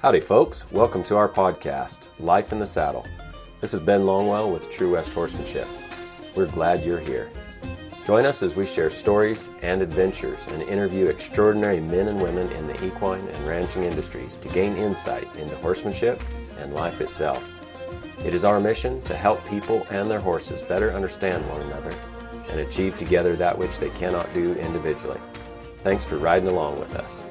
Howdy, folks. Welcome to our podcast, Life in the Saddle. This is Ben Longwell with True West Horsemanship. We're glad you're here. Join us as we share stories and adventures and interview extraordinary men and women in the equine and ranching industries to gain insight into horsemanship and life itself. It is our mission to help people and their horses better understand one another and achieve together that which they cannot do individually. Thanks for riding along with us.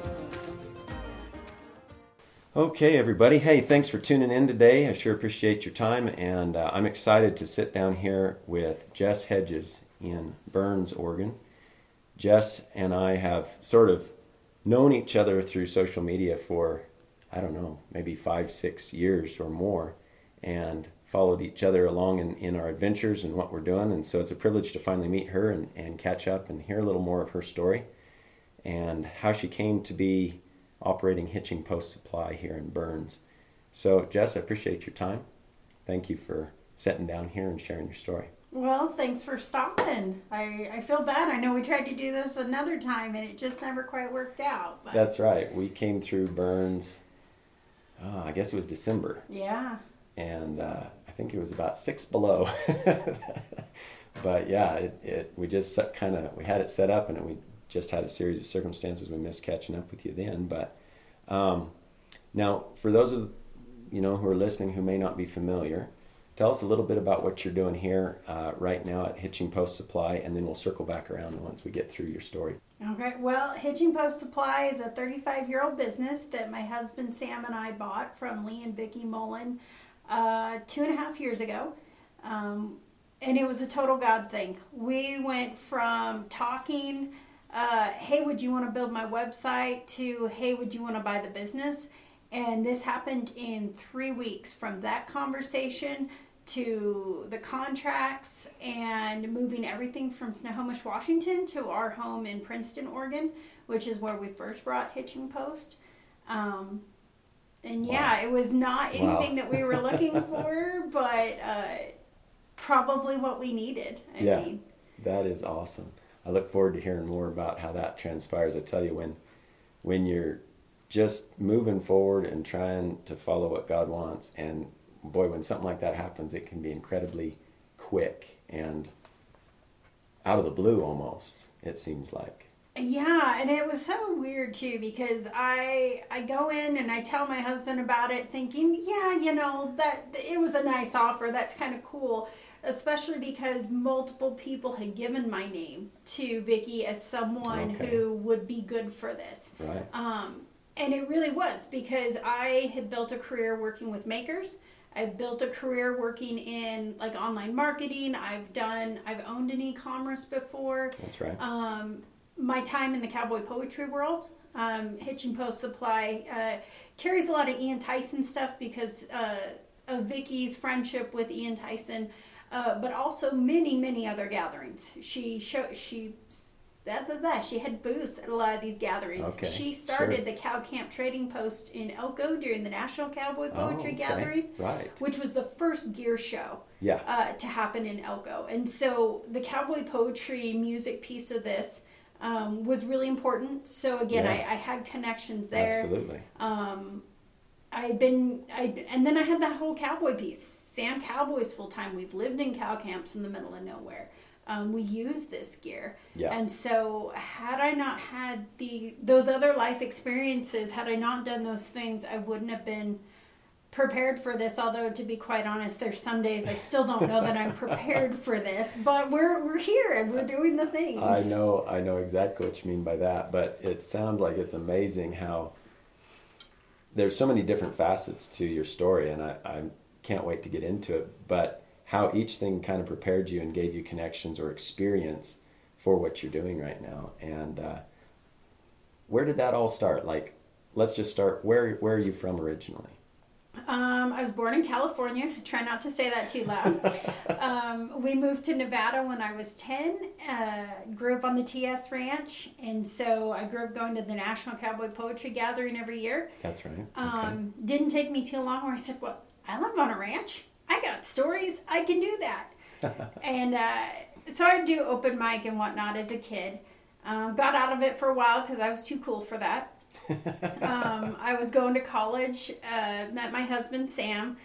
Okay, everybody. Hey, thanks for tuning in today. I sure appreciate your time, and uh, I'm excited to sit down here with Jess Hedges in Burns, Oregon. Jess and I have sort of known each other through social media for, I don't know, maybe five, six years or more, and followed each other along in, in our adventures and what we're doing. And so it's a privilege to finally meet her and, and catch up and hear a little more of her story and how she came to be operating Hitching Post Supply here in Burns. So, Jess, I appreciate your time. Thank you for sitting down here and sharing your story. Well, thanks for stopping. I, I feel bad. I know we tried to do this another time and it just never quite worked out. But That's right. We came through Burns, oh, I guess it was December. Yeah. And uh, I think it was about six below. but yeah, it, it we just kind of we had it set up and we just had a series of circumstances we missed catching up with you then. But um, now, for those of you know who are listening who may not be familiar, tell us a little bit about what you're doing here uh, right now at Hitching Post Supply, and then we'll circle back around once we get through your story. Okay, well, Hitching Post Supply is a 35 year old business that my husband Sam and I bought from Lee and Vicki Mullen uh, two and a half years ago. Um, and it was a total God thing. We went from talking uh, hey, would you want to build my website to hey, would you want to buy the business? And this happened in three weeks from that conversation to the contracts and moving everything from Snohomish, Washington to our home in Princeton, Oregon, which is where we first brought Hitching Post. Um, and yeah, wow. it was not anything wow. that we were looking for, but uh, probably what we needed. I yeah, mean. that is awesome. I look forward to hearing more about how that transpires. I tell you, when when you're just moving forward and trying to follow what God wants, and boy, when something like that happens, it can be incredibly quick and out of the blue almost. It seems like. Yeah, and it was so weird too because I I go in and I tell my husband about it, thinking, yeah, you know that it was a nice offer. That's kind of cool especially because multiple people had given my name to Vicki as someone okay. who would be good for this. Right. Um, and it really was because I had built a career working with makers. I've built a career working in like online marketing. I've done, I've owned an e-commerce before. That's right. Um, my time in the cowboy poetry world, um, Hitching Post Supply uh, carries a lot of Ian Tyson stuff because uh, of Vicki's friendship with Ian Tyson. Uh, but also many, many other gatherings. She showed she blah, blah, blah. she had booths at a lot of these gatherings. Okay, she started sure. the Cow Camp Trading Post in Elko during the National Cowboy Poetry oh, okay. Gathering, right? Which was the first gear show, yeah. uh, to happen in Elko. And so the cowboy poetry music piece of this. Um, was really important. So again, yeah. I, I, had connections there. Absolutely. Um, I've been, I and then I had that whole cowboy piece. Sam Cowboys full time. We've lived in cow camps in the middle of nowhere. Um, we use this gear, yeah. and so had I not had the those other life experiences, had I not done those things, I wouldn't have been prepared for this. Although to be quite honest, there's some days I still don't know that I'm prepared for this. But we're we're here and we're doing the things. I know, I know exactly what you mean by that. But it sounds like it's amazing how there's so many different facets to your story, and I, I can't wait to get into it. But how each thing kind of prepared you and gave you connections or experience for what you're doing right now, and uh, where did that all start? Like, let's just start. Where Where are you from originally? Um, I was born in California. I try not to say that too loud. um, we moved to Nevada when I was 10. Uh, grew up on the TS Ranch. And so I grew up going to the National Cowboy Poetry Gathering every year. That's right. Um, Didn't take me too long where I said, Well, I live on a ranch. I got stories. I can do that. and uh, so I'd do open mic and whatnot as a kid. Um, got out of it for a while because I was too cool for that. Um, I was going to college, uh, met my husband Sam.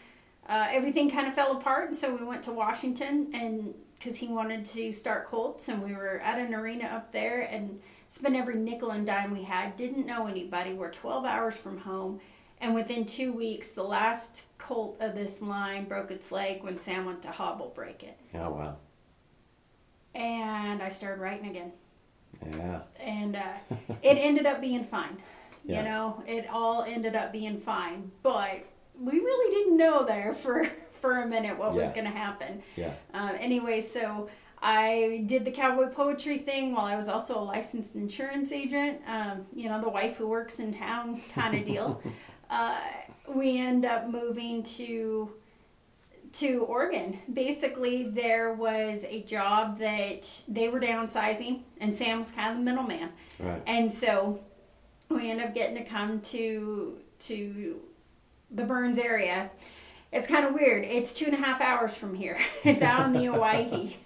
Uh, everything kind of fell apart, and so we went to Washington, and because he wanted to start Colts, and we were at an arena up there and spent every nickel and dime we had. Didn't know anybody. We're 12 hours from home, and within two weeks, the last Colt of this line broke its leg when Sam went to hobble break it, Oh wow. and I started writing again. Yeah. and uh, it ended up being fine. Yeah. You know, it all ended up being fine, but we really didn't know there for for a minute what was going to happen. Yeah. Um, anyway, so I did the cowboy poetry thing while I was also a licensed insurance agent. Um, you know, the wife who works in town kind of deal. uh, we end up moving to to Oregon. Basically, there was a job that they were downsizing, and Sam was kind of the middleman. Right. And so we end up getting to come to to the Burns area. It's kind of weird. It's two and a half hours from here. It's out in the Owyhee.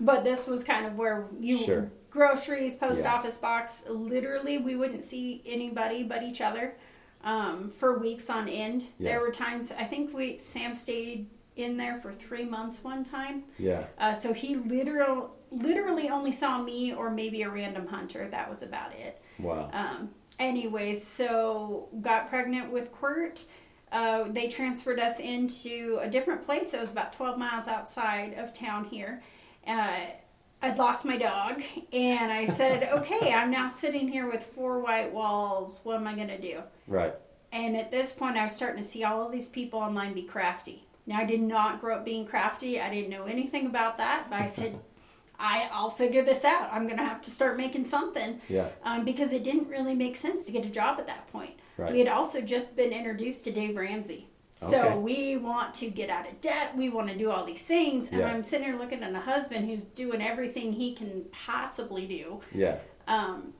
But this was kind of where you Sure. groceries, post Yeah. office box. Literally, we wouldn't see anybody but each other um, for weeks on end. Yeah. There were times I think we Sam stayed in there for three months one time. Yeah. Uh, so he literal, literally only saw me or maybe a random hunter. That was about it. Wow. Um, anyways, so got pregnant with Quirt. Uh, they transferred us into a different place that was about 12 miles outside of town here. Uh, I'd lost my dog, and I said, okay, I'm now sitting here with four white walls. What am I going to do? Right. And at this point, I was starting to see all of these people online be crafty. Now, I did not grow up being crafty. I didn't know anything about that, but I said, I, I'll figure this out. I'm going to have to start making something Yeah. um, because it didn't really make sense to get a job at that point. Right. We had also just been introduced to Dave Ramsey. So Okay. we want to get out of debt. We want to do all these things. And Yeah. I'm sitting here looking at a husband who's doing everything he can possibly do. Yeah. Um,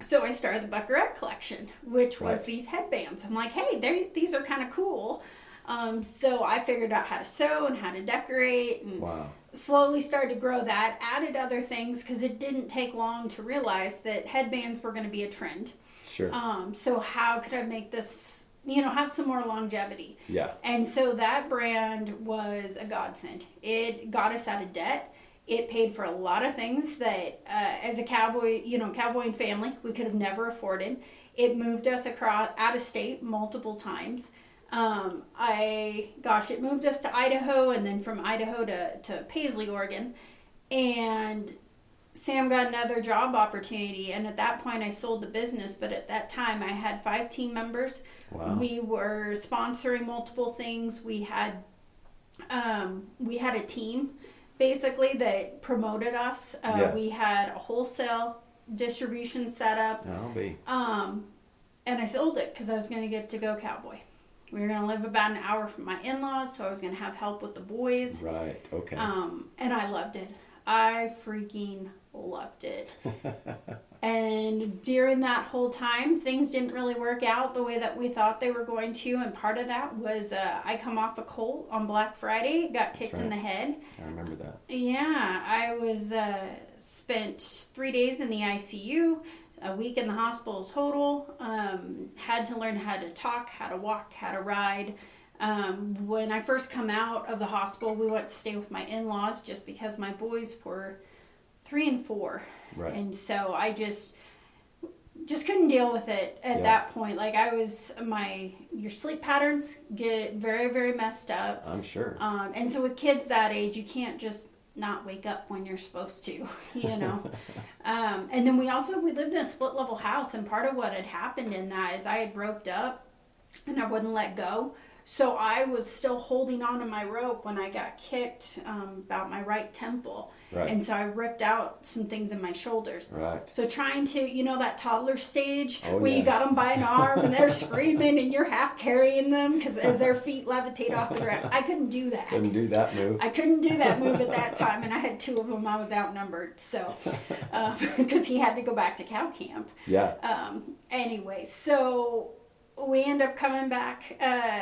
so I started the Buckarette collection, which was Right. these headbands. I'm like, hey, these are kind of cool. Um, so I figured out how to sew and how to decorate and Wow. Slowly started to grow that. Added other things because it didn't take long to realize that headbands were going to be a trend. Sure. Um, so how could I make this, you know, have some more longevity? yeah. And so that brand was a godsend. It got us out of debt. It paid for a lot of things that, uh, as a cowboy, you know, cowboy and family, we could have never afforded. It moved us across out of state multiple times. Um, I, gosh, it moved us to Idaho, and then from Idaho to to Paisley, Oregon, and Sam got another job opportunity. And at that point, I sold the business. But at that time, I had five team members. Wow. We were sponsoring multiple things. We had um, we had a team basically that promoted us. Uh, Yeah. We had a wholesale distribution set up, I'll be. um, and I sold it because I was going to get to go cowboy. We were going to live about an hour from my in-laws, so I was going to have help with the boys. Right. Okay. Um, and I loved it. I freaking loved it. and during that whole time, things didn't really work out the way that we thought they were going to. And part of that was uh, I come off a colt on Black Friday, got kicked in the head. I remember that. Yeah, I was uh, spent three days in the ICU, a week in the hospital total. Um, had to learn how to talk, how to walk, how to ride. Um, when I first come out of the hospital, we went to stay with my in-laws just because my boys were three and four, Right. and so I just just couldn't deal with it at Yeah. that point. Like I was my your sleep patterns get very very messed up. I'm sure. Um, and so with kids that age, you can't just not wake up when you're supposed to, you know. um, and then we also we lived in a split level house, and part of what had happened in that is I had roped up, and I wouldn't let go. So I was still holding on to my rope when I got kicked um, about my right temple, Right. and so I ripped out some things in my shoulders. right. So trying to, you know, that toddler stage Oh, where you got them by an arm and they're screaming and you're half carrying them because as their feet levitate off the ground. I couldn't do that. Couldn't do that move. I couldn't do that move at that time, and I had two of them. I was outnumbered, so because he had to go back to cow camp. yeah. Um, anyway, so we end up coming back uh,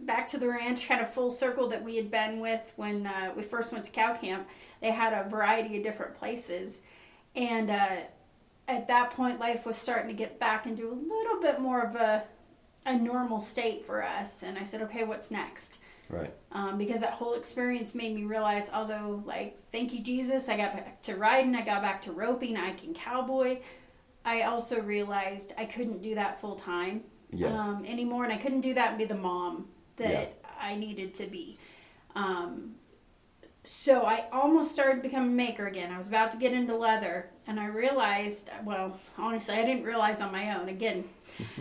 back to the ranch, kind of full circle that we had been with when uh, we first went to cow camp. They had a variety of different places, and uh, at that point, life was starting to get back into a little bit more of a a normal state for us. And I said, okay, what's next? Right. Um, because that whole experience made me realize, although, like, thank you, Jesus, I got back to riding, I got back to roping, I can cowboy. I also realized I couldn't do that full time Yeah. um, anymore, and I couldn't do that and be the mom that Yeah. I needed to be. Um, so I almost started to become a maker again. I was about to get into leather, and I realized, well, honestly, I didn't realize on my own. Again,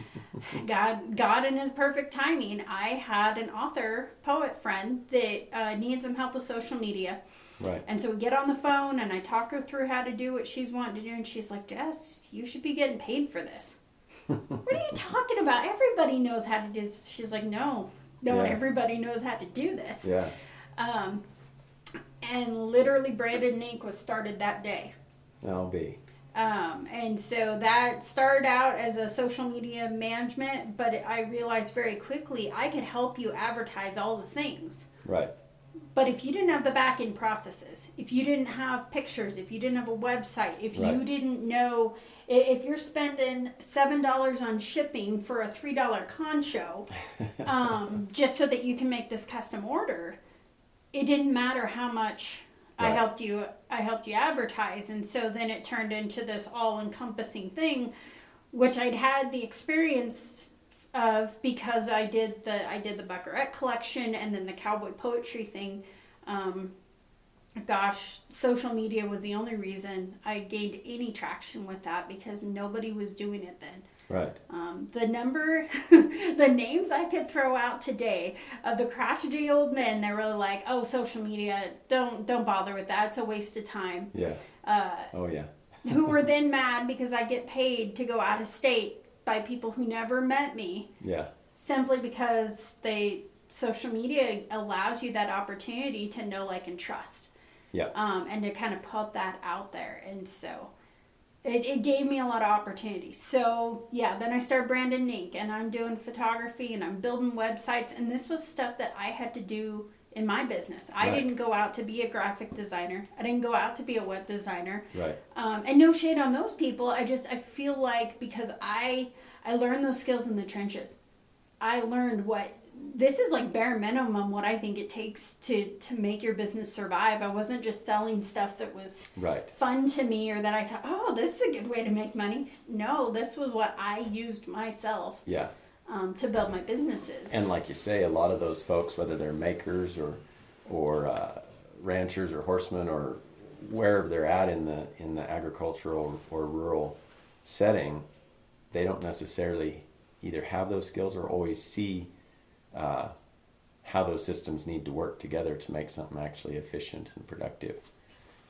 God, God in His perfect timing, I had an author, poet friend that uh, needs some help with social media. Right. And so we get on the phone, and I talk her through how to do what she's wanting to do, and she's like, Jess, you should be getting paid for this. what are you talking about? Everybody knows how to do this. She's like, no, no, Yeah. everybody knows how to do this. Yeah. Um, and literally, Branded In Ink was started that day. I'll be. Um, and so that started out as a social media management, but I realized very quickly I could help you advertise all the things. Right. But if you didn't have the back end processes, if you didn't have pictures, if you didn't have a website, if you didn't know, if you're spending seven dollars on shipping for a three dollar concho, um, just so that you can make this custom order, it didn't matter how much I helped you. I helped you advertise, and so then it turned into this all encompassing thing, which I'd had the experience of because I did the I did the Buckarette collection and then the cowboy poetry thing. Um, gosh, social media was the only reason I gained any traction with that because nobody was doing it then. Right. Um, the number, the names I could throw out today of the crotchety old men that were like, "Oh, social media, don't don't bother with that. It's a waste of time." Yeah. Uh, Oh yeah. who were then mad because I get paid to go out of state by people who never met me Yeah. simply because they social media allows you that opportunity to know, like, and trust, Yeah. um, and to kind of put that out there. And so it, it gave me a lot of opportunities. So yeah, then I started Branded In Ink, and I'm doing photography and I'm building websites, and this was stuff that I had to do in my business. I Right. didn't go out to be a graphic designer. I didn't go out to be a web designer. Right. Um, and no shade on those people. I just I feel like because I I learned those skills in the trenches. I learned what this is like bare minimum what I think it takes to to make your business survive. I wasn't just selling stuff that was Right. fun to me or that I thought, oh, this is a good way to make money. No, this was what I used myself Yeah. um, to build my businesses. And like you say, a lot of those folks, whether they're makers or or uh, ranchers or horsemen or wherever they're at in the in the agricultural or rural setting, they don't necessarily either have those skills or always see uh, how those systems need to work together to make something actually efficient and productive.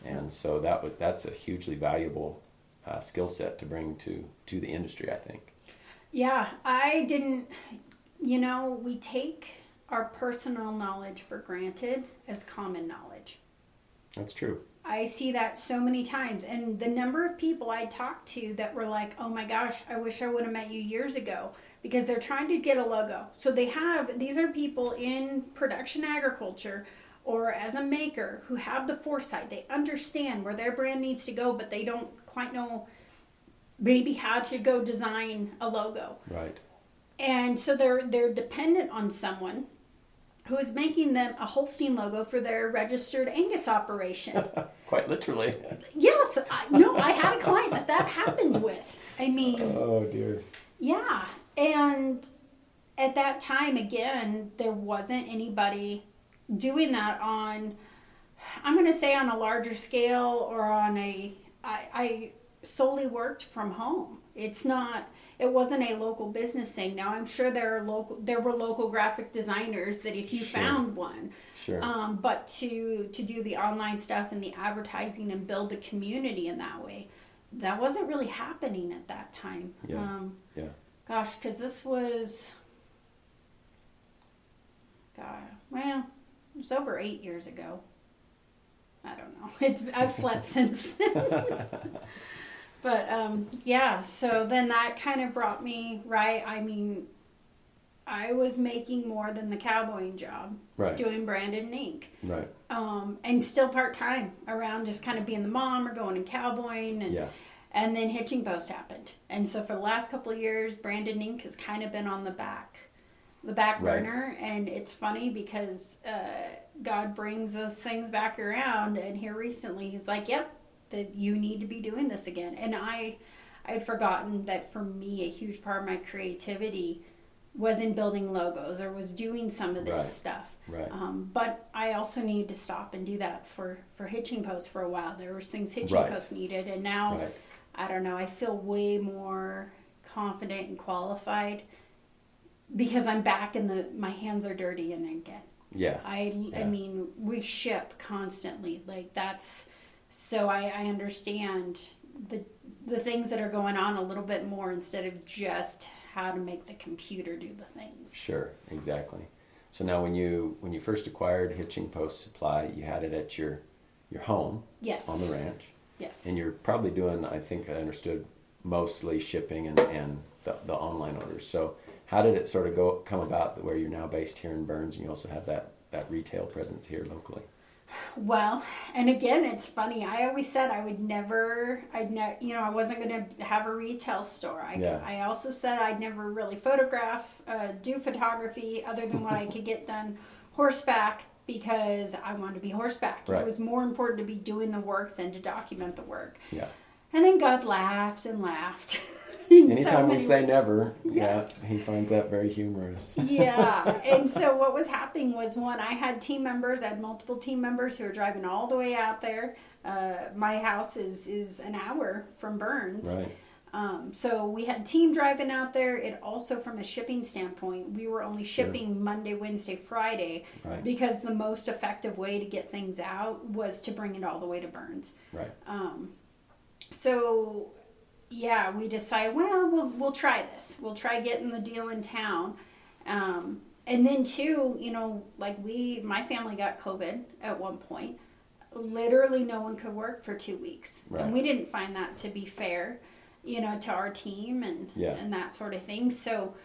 And so that was that's a hugely valuable uh, skill set to bring to to the industry. I think. Yeah, I didn't. You know, we take our personal knowledge for granted as common knowledge. That's true. I see that so many times, and the number of people I talked to that were like, "Oh my gosh, I wish I would have met you years ago," because they're trying to get a logo. So they have these are people in production agriculture or as a maker who have the foresight. They understand where their brand needs to go, but they don't quite know maybe how to go design a logo Right. and so they're they're dependent on someone who is making them a Holstein logo for their registered Angus operation. Quite literally. yes, I, no, I had a client that that happened with. I mean, Oh dear. yeah, and at that time again, there wasn't anybody doing that on. I'm going to say on a larger scale or on a. I, I solely worked from home. It's not. It wasn't a local business thing. Now I'm sure there are local. There were local graphic designers that if you Sure. found one, Sure. um, but to to do the online stuff and the advertising and build the community in that way, that wasn't really happening at that time. Yeah. Um, yeah. Gosh, because this was, God, well, it was over eight years ago. I don't know. It's I've slept since then. but um, yeah, so then that kind of brought me right. I mean, I was making more than the cowboying job Right. doing Branded In Ink, Right. um, and still part time around just kind of being the mom or going and cowboying and Yeah. And then Hitching Post happened. And so for the last couple of years, Branded In Ink has kind of been on the back, the back Right. burner. And it's funny because uh, God brings those things back around. And here recently, He's like, "Yep, that you need to be doing this again." And I, I had forgotten that for me, a huge part of my creativity was in building logos or was doing some of this Right. stuff. Right. Um, but I also needed to stop and do that for for Hitching Post for a while. There was things Hitching Right. Post needed, and now Right. I don't know. I feel way more confident and qualified because I'm back and the my hands are dirty and again. Yeah. I I mean we ship constantly. Like that's so I, I understand the the things that are going on a little bit more instead of just how to make the computer do the things. Sure, exactly. So now, when you when you first acquired Hitching Post Supply, you had it at your your home Yes. on the ranch, yes. and you're probably doing. I think I understood mostly shipping and and the, the online orders. So how did it sort of go come about where you're now based here in Burns, and you also have that that retail presence here locally? Well, and again, it's funny. I always said I would never, I'd ne- you know, I wasn't going to have a retail store. I, Yeah. I also said I'd never really photograph, uh, do photography other than what I could get done horseback because I wanted to be horseback. Right. It was more important to be doing the work than to document the work. Yeah. And then God laughed and laughed. in so Anytime we say ways. never, Yes. yeah, he finds that very humorous. yeah. And so what was happening was one, I had team members, I had multiple team members who were driving all the way out there. Uh, my house is is an hour from Burns. Right. Um, so we had team driving out there. It also, from a shipping standpoint, we were only Sure. shipping Monday, Wednesday, Friday Right. because the most effective way to get things out was to bring it all the way to Burns. Right. Um, so yeah, we decided, well, we'll we'll try this. We'll try getting the deal in town. Um, and then too, you know, like we, my family got COVID at one point. Literally, no one could work for two weeks, Right. and we didn't find that to be fair, you know, to our team and Yeah. and that sort of thing. So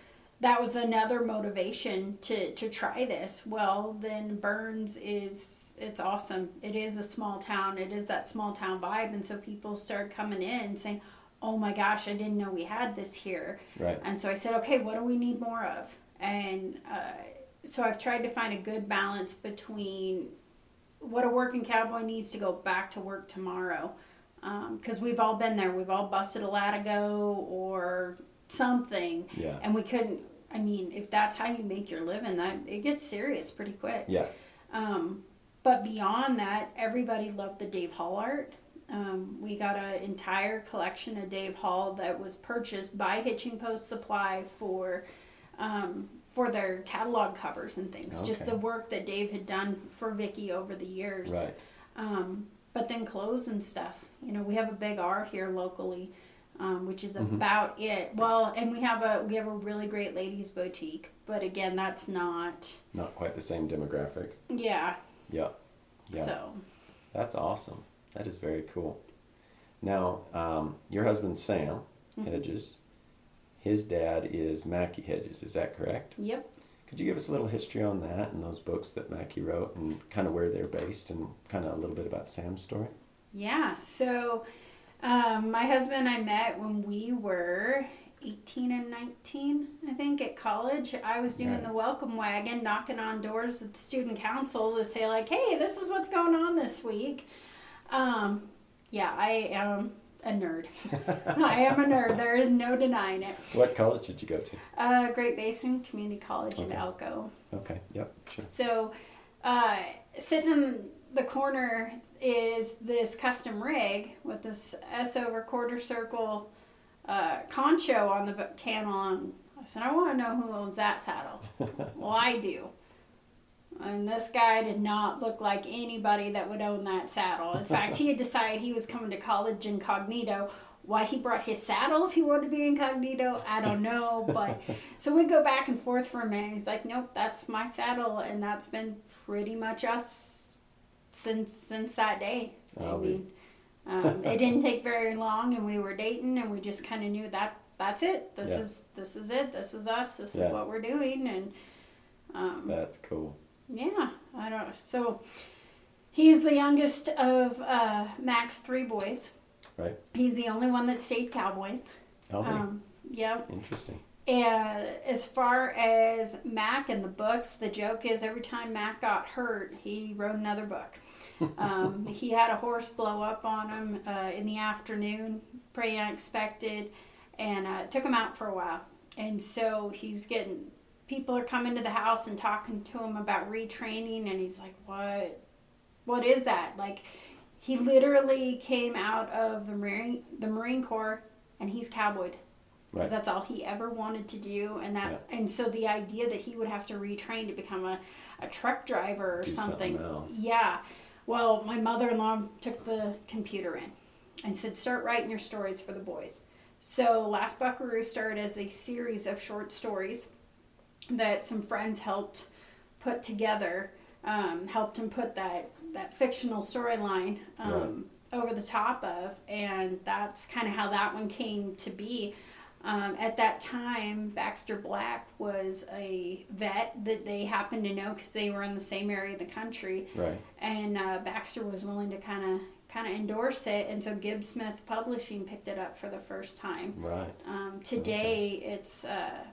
that was another motivation to to try this. Well, then Burns is it's awesome. It is a small town. It is that small town vibe, and so people started coming in saying, "Oh my gosh, I didn't know we had this here." Right. And so I said, "Okay, what do we need more of?" And uh, so I've tried to find a good balance between what a working cowboy needs to go back to work tomorrow. Because we've all been there. We've all busted a latigo or something Yeah. and we couldn't i mean if that's how you make your living that it gets serious pretty quick Yeah. um, but beyond that everybody loved the dave hall art um, we got an entire collection of dave hall that was purchased by hitching post supply for um, for their catalog covers and things just the work that dave had done for vicky over the years Right. um, but then clothes and stuff. You know, we have a big R here locally, um, which is Mhm. about it. Well, and we have a we have a really great ladies boutique, but again, that's not. Not quite the same demographic. Yeah. Yeah. Yeah. So That's awesome. That is very cool. Now, um, your husband Sam Mhm. Hedges, his dad is Mackey Hedges. Is that correct? yep. Could you give us a little history on that and those books that Mackey wrote, and kind of where they're based, and kind of a little bit about Sam's story? Yeah. So um, my husband and I met when we were. 18 and 19, I think, at college. I was doing Right. the welcome wagon, knocking on doors with the student council to say, like, hey, this is what's going on this week. Um, yeah, I am a nerd. I am a nerd. There is no denying it. What college did you go to? Uh, Great Basin Community College in Okay. Elko. Okay. Yep. Sure. So, uh, sitting in the corner is this custom rig with this S over quarter circle uh, concho on the camel. I said, I want to know who owns that saddle. well, I do. And this guy did not look like anybody that would own that saddle. In fact, he had decided he was coming to college incognito. Why he brought his saddle if he wanted to be incognito, I don't know. But so we go back and forth for a minute. He's like, "Nope, that's my saddle," and that's been pretty much us since since that day. I Oh, we- mean, um, it didn't take very long, and we were dating, and we just kind of knew that that's it. This Yeah. is this is it. This is us. This Yeah. is what we're doing, and um, That's cool. yeah, I don't. So he's the youngest of uh, Mac's three boys. Right. He's the only one that stayed cowboy. Oh. Um, yeah. interesting. And as far as Mac and the books, the joke is every time Mac got hurt, he wrote another book. Um, he had a horse blow up on him uh, in the afternoon, pretty unexpected, and uh, took him out for a while. And so he's getting people are coming to the house and talking to him about retraining, and he's like, "What? What is that?" Like, he literally came out of the Marine the Marine Corps, and he's cowboyed because Right. that's all he ever wanted to do and that and so the idea that he would have to retrain to become a, a truck driver or Do something, something yeah well my mother-in-law took the computer in and said start writing your stories for the boys. So last buckaroo started as a series of short stories that some friends helped put together um, helped him put that that fictional storyline um, over the top of and that's kind of how that one came to be um, at that time, Baxter Black was a vet that they happened to know because they were in the same area of the country, Right. and uh, Baxter was willing to kind of kind of endorse it, and so Gibbs Smith Publishing picked it up for the first time. Right. Um, today, it's uh,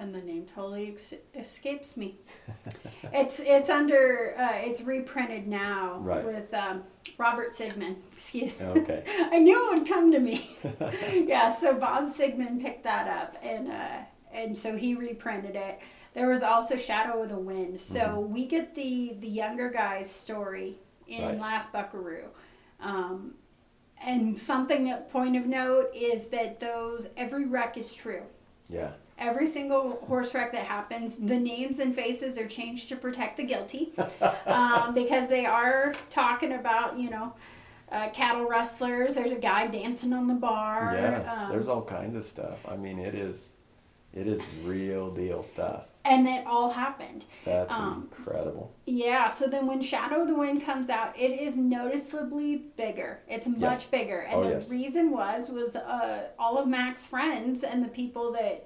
and the name totally ex- escapes me. it's it's under uh, it's reprinted now Right. with um, Robert Sigmund. Excuse me. Okay. I knew it would come to me. yeah, so Bob Sigmund picked that up, and uh, and so he reprinted it. There was also Shadow of the Wind. So we get the the younger guy's story in Right. Last Buckaroo. Um, and something that point of note is that those every wreck is true. Yeah. Every single horse wreck that happens, the names and faces are changed to protect the guilty, um, because they are talking about you know uh, cattle rustlers. There's a guy dancing on the bar. Yeah. um, There's all kinds of stuff. I mean, it is, it is real deal stuff. and it all happened. That's Um, incredible. Yeah, so then when Shadow of the Wind comes out, it is noticeably bigger. It's much bigger. And Oh, the yes. reason was was uh, all of Mac's friends and the people that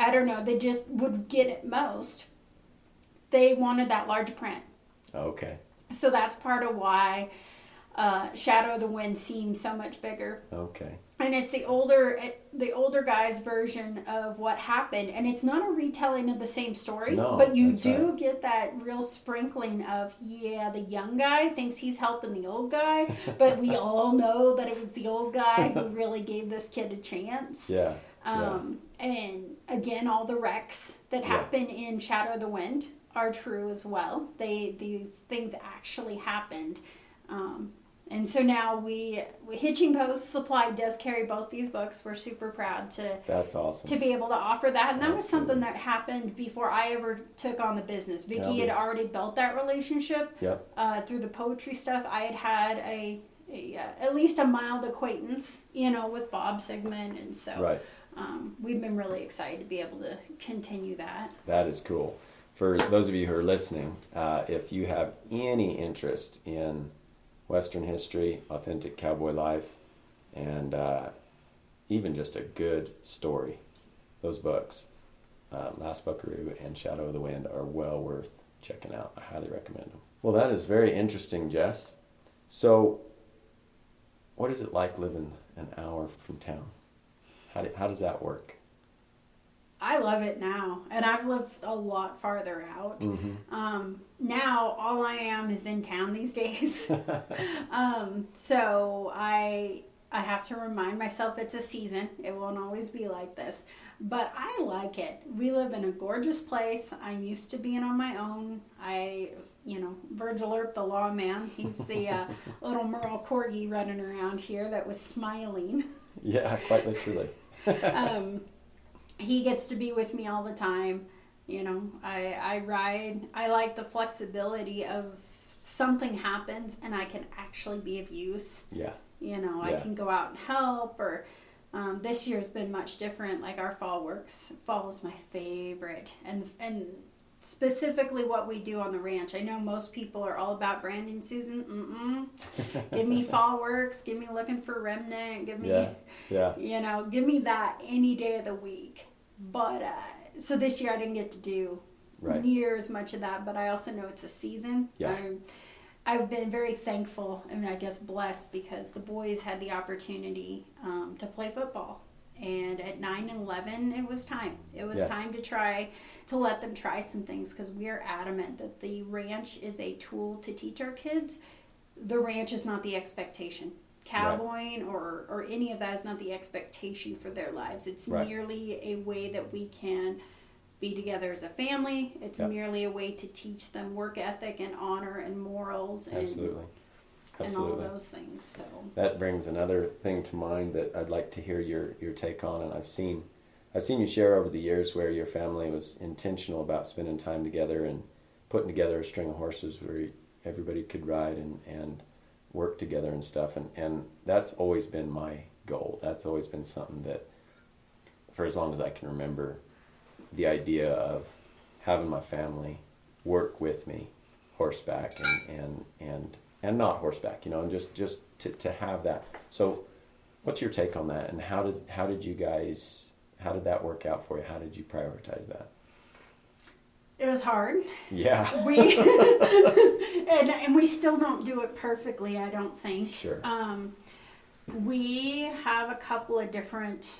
I don't know, they just would get it most. They wanted that large print. Okay. So that's part of why uh, Shadow of the Wind seems so much bigger. Okay. And it's the older it, the older guy's version of what happened, and it's not a retelling of the same story, No, but you do right. get that real sprinkling of yeah, the young guy thinks he's helping the old guy, but we all know that it was the old guy who really gave this kid a chance. Yeah. Um, And again, all the wrecks that Yeah. happen in Shadow of the Wind are true as well. They these things actually happened. Um, and so now we, we Hitching Post Supply does carry both these books. We're super proud to. That's awesome. to be able to offer that. And that was something that happened before I ever took on the business. Vicky Yeah, had already built that relationship Yep. uh, through the poetry stuff. I had had a, a uh, at least a mild acquaintance, you know, with Bob Sigmund, and so Right. Um, we've been really excited to be able to continue that. That is cool. For those of you who are listening, uh, if you have any interest in Western history, authentic cowboy life, and uh, even just a good story, those books, uh, Last Buckaroo and Shadow of the Wind, are well worth checking out. I highly recommend them. Well, that is very interesting, Jess. So, what is it like living an hour from town? How, do, how does that work? I love it now, and I've lived a lot farther out. Mm-hmm. Um, now all I am is in town these days. um, so I I have to remind myself it's a season. It won't always be like this, but I like it. We live in a gorgeous place. I'm used to being on my own. I you know Virgil Earp, the lawman. He's the uh, little Merle corgi running around here that was smiling. Yeah, quite literally. um, he gets to be with me all the time. You know, I I ride. I like the flexibility of something happens and I can actually be of use. Yeah. You know, I can go out and help. Or um, this year's been much different. Like our fall works. Fall is my favorite, and and specifically what we do on the ranch. I know most people are all about branding season. Mm-mm. give me fall works. Give me looking for remnant. Give me Yeah. Yeah. you know, give me that any day of the week. But uh, so this year I didn't get to do Right. near as much of that, but I also know it's a season. Yeah. I, I've been very thankful I and I guess blessed because the boys had the opportunity um, to play football. And at 9 and 11, it was time. It was Yeah. time to try, to let them try some things because we are adamant that the ranch is a tool to teach our kids. The ranch is not the expectation. Cowboying or, or any of that is not the expectation for their lives. It's Right. merely a way that we can be together as a family. It's Yep. merely a way to teach them work ethic and honor and morals and, Absolutely. and all Absolutely. those things. So That brings another thing to mind that I'd like to hear your, your take on, and I've seen I've seen you share over the years where your family was intentional about spending time together and putting together a string of horses where everybody could ride and, and work together and stuff, and, and that's always been my goal. That's always been something that, for as long as I can remember, the idea of having my family work with me horseback and and and, and not horseback you know and just just to, to have that so what's your take on that and how did how did you guys how did that work out for you how did you prioritize that it was hard. yeah We and and we still don't do it perfectly. I don't think. sure Um, we have a couple of different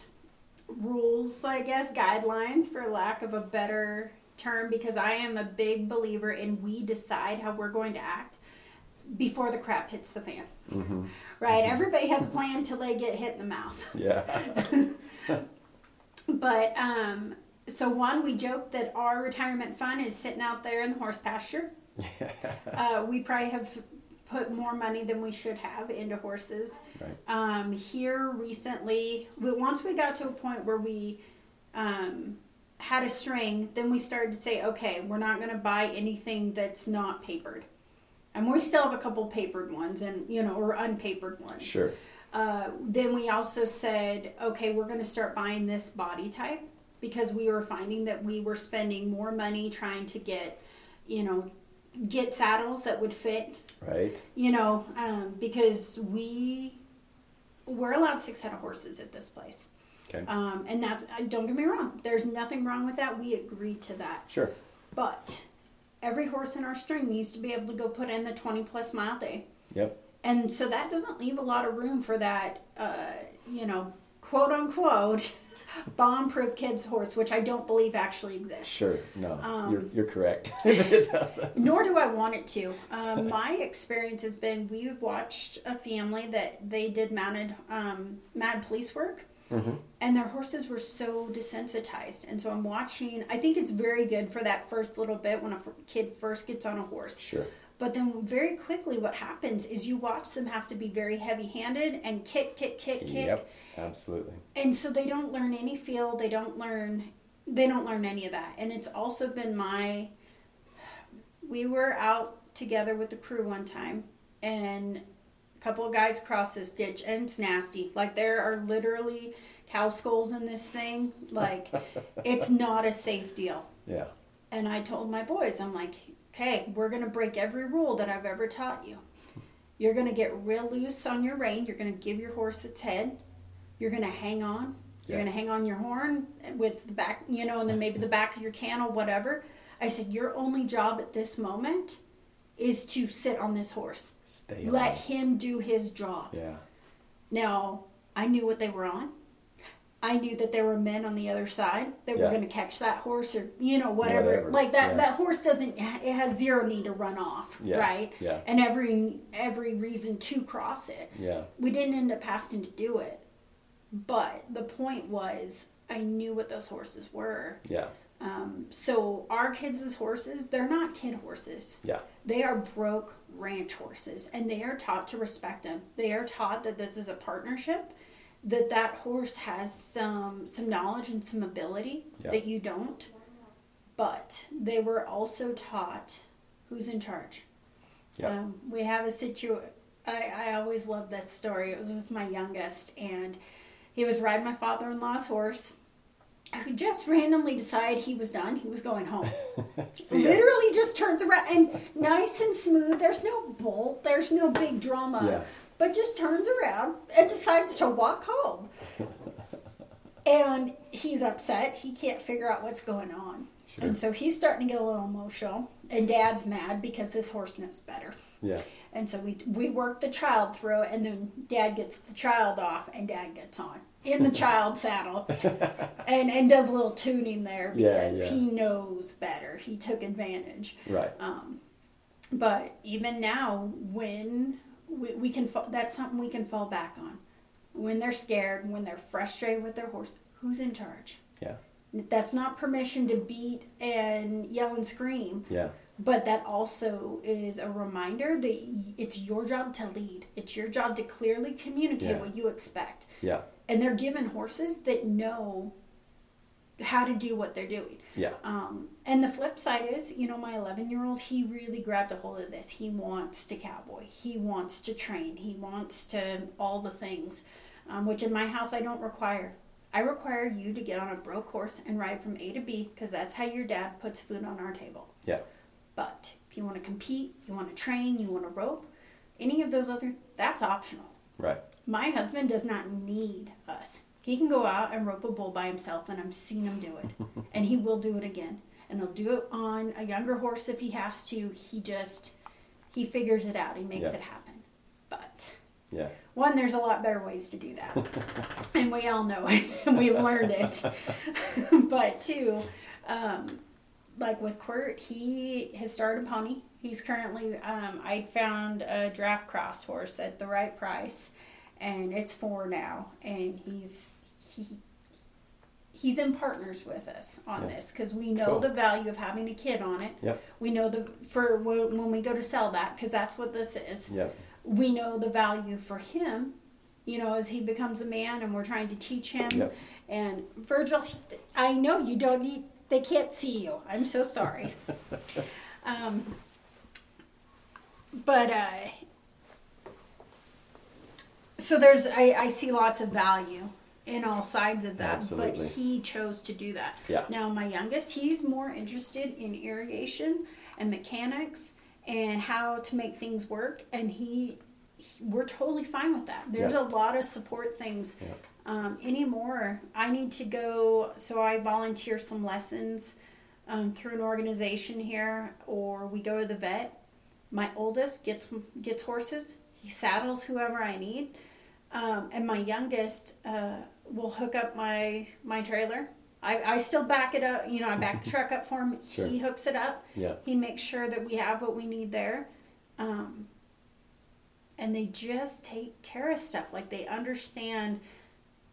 rules, I guess, guidelines for lack of a better term, because I am a big believer in we decide how we're going to act before the crap hits the fan. hmm Right? Everybody has a plan till they get hit in the mouth. yeah But um, so one, we joke that our retirement fund is sitting out there in the horse pasture. uh, we probably have put more money than we should have into horses. Right. Um, here recently, we, once we got to a point where we um, had a string, then we started to say, okay, we're not going to buy anything that's not papered. And we still have a couple papered ones, and you know, or unpapered ones. sure Uh, then we also said, okay, we're going to start buying this body type because we were finding that we were spending more money trying to get, you know, get saddles that would fit, right you know, um, because we we're allowed six head of horses at this place, okay um, and that's uh, don't get me wrong. There's nothing wrong with that. We agreed to that, sure but every horse in our string needs to be able to go put in the 20 plus mile day. Yep. And so that doesn't leave a lot of room for that uh, you know quote unquote bomb proof kids horse which i don't believe actually exists. Sure no Um, you're, you're correct. it doesn't nor do i want it to. Um, my experience has been we watched a family that they did mounted um, mad police work Mhm. and their horses were so desensitized and so i'm watching i think it's very good for that first little bit when a f- kid first gets on a horse sure But then very quickly, what happens is you watch them have to be very heavy handed and kick, kick, kick, kick. yep absolutely And so they don't learn any feel, they don't learn they don't learn any of that. And it's also been my we were out together with the crew one time and couple of guys cross this ditch and it's nasty. Like there are literally cow skulls in this thing. Like it's not a safe deal. yeah And I told my boys, I'm like, okay, we're going to break every rule that I've ever taught you. You're going to get real loose on your rein. You're going to give your horse its head. You're going to hang on. You're going to hang on your horn with the back, you know, and then maybe the back of your cantle, whatever. I said, your only job at this moment is to sit on this horse. Stay on Let him do his job. yeah Now, I knew what they were on. I knew that there were men on the other side that were going to catch that horse or you know whatever. Whatever, Like that yeah. that horse doesn't it has zero need to run off, Yeah, right? yeah. And every every reason to cross it. yeah We didn't end up having to do it. But the point was I knew what those horses were. yeah Um, so our kids' horses, they're not kid horses. yeah They are broke ranch horses and they are taught to respect them. They are taught that this is a partnership, that that horse has some some knowledge and some ability Yeah. that you don't. But they were also taught who's in charge. Yeah. Um, we have a situ. I, I always love this story. It was with my youngest, and he was riding my father-in-law's horse, who just randomly decided he was done. He was going home. Literally just turns around and nice and smooth. There's no bolt. There's no big drama. Yeah. But just turns around and decides to walk home. and he's upset. He can't figure out what's going on. Sure. And so he's starting to get a little emotional. And dad's mad because this horse knows better. Yeah. And so we we work the child through, and then dad gets the child off, and dad gets on in the child saddle, and and does a little tuning there because yeah. he knows better. He took advantage. Right. Um, but even now, when we, we can, fa- that's something we can fall back on. When they're scared, when they're frustrated with their horse, who's in charge? Yeah. That's not permission to beat and yell and scream, Yeah. but that also is a reminder that it's your job to lead. It's your job to clearly communicate Yeah. what you expect. Yeah. And they're given horses that know how to do what they're doing. Yeah. Um, and the flip side is, you know, my 11 year old, he really grabbed a hold of this. He wants to cowboy, he wants to train, he wants to all the things, um, which in my house I don't require. I require you to get on a broke horse and ride from A to B because that's how your dad puts food on our table. Yeah. But if you want to compete, you want to train, you want to rope, any of those other, that's optional. Right. My husband does not need us. He can go out and rope a bull by himself, and I've seen him do it. and he will do it again. And he'll do it on a younger horse if he has to. He just, he figures it out. He makes Yeah. it happen. But Yeah. one, there's a lot better ways to do that. and we all know it, and we've learned it. but two, um, like with Quirt, he has started a pony. He's currently, um, I found a draft cross horse at the right price, and it's four now. And he's he he's in partners with us on Yeah. this because we know Cool. the value of having a kid on it. Yep. We know the for when, when we go to sell that because that's what this is Yep. we know the value for him, you know, as he becomes a man and we're trying to teach him. Yep. And Virgil, I know you don't need, they can't see you. I'm so sorry. um, but, uh, so there's, I, I see lots of value in all sides of that, Absolutely. but he chose to do that. Yeah. Now, my youngest, he's more interested in irrigation and mechanics and how to make things work, and he, he- we're totally fine with that. There's Yeah. a lot of support things. Yeah. Um, anymore, I need to go, so I volunteer some lessons um, through an organization here, or we go to the vet. My oldest gets gets horses. He saddles whoever I need, um, and my youngest uh, will hook up my my trailer. I, I still back it up. You know, I back the truck up for him. Sure. He hooks it up. Yeah. He makes sure that we have what we need there. Um, and they just take care of stuff. Like they understand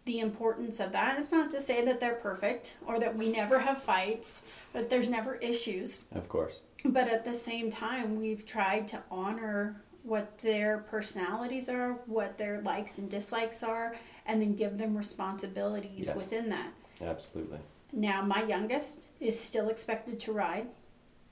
the importance of that. And it's not to say that they're perfect or that we never have fights, but there's never issues. Of course. But at the same time, we've tried to honor what their personalities are, what their likes and dislikes are, and then give them responsibilities Yes. within that. Absolutely. Now, my youngest is still expected to ride,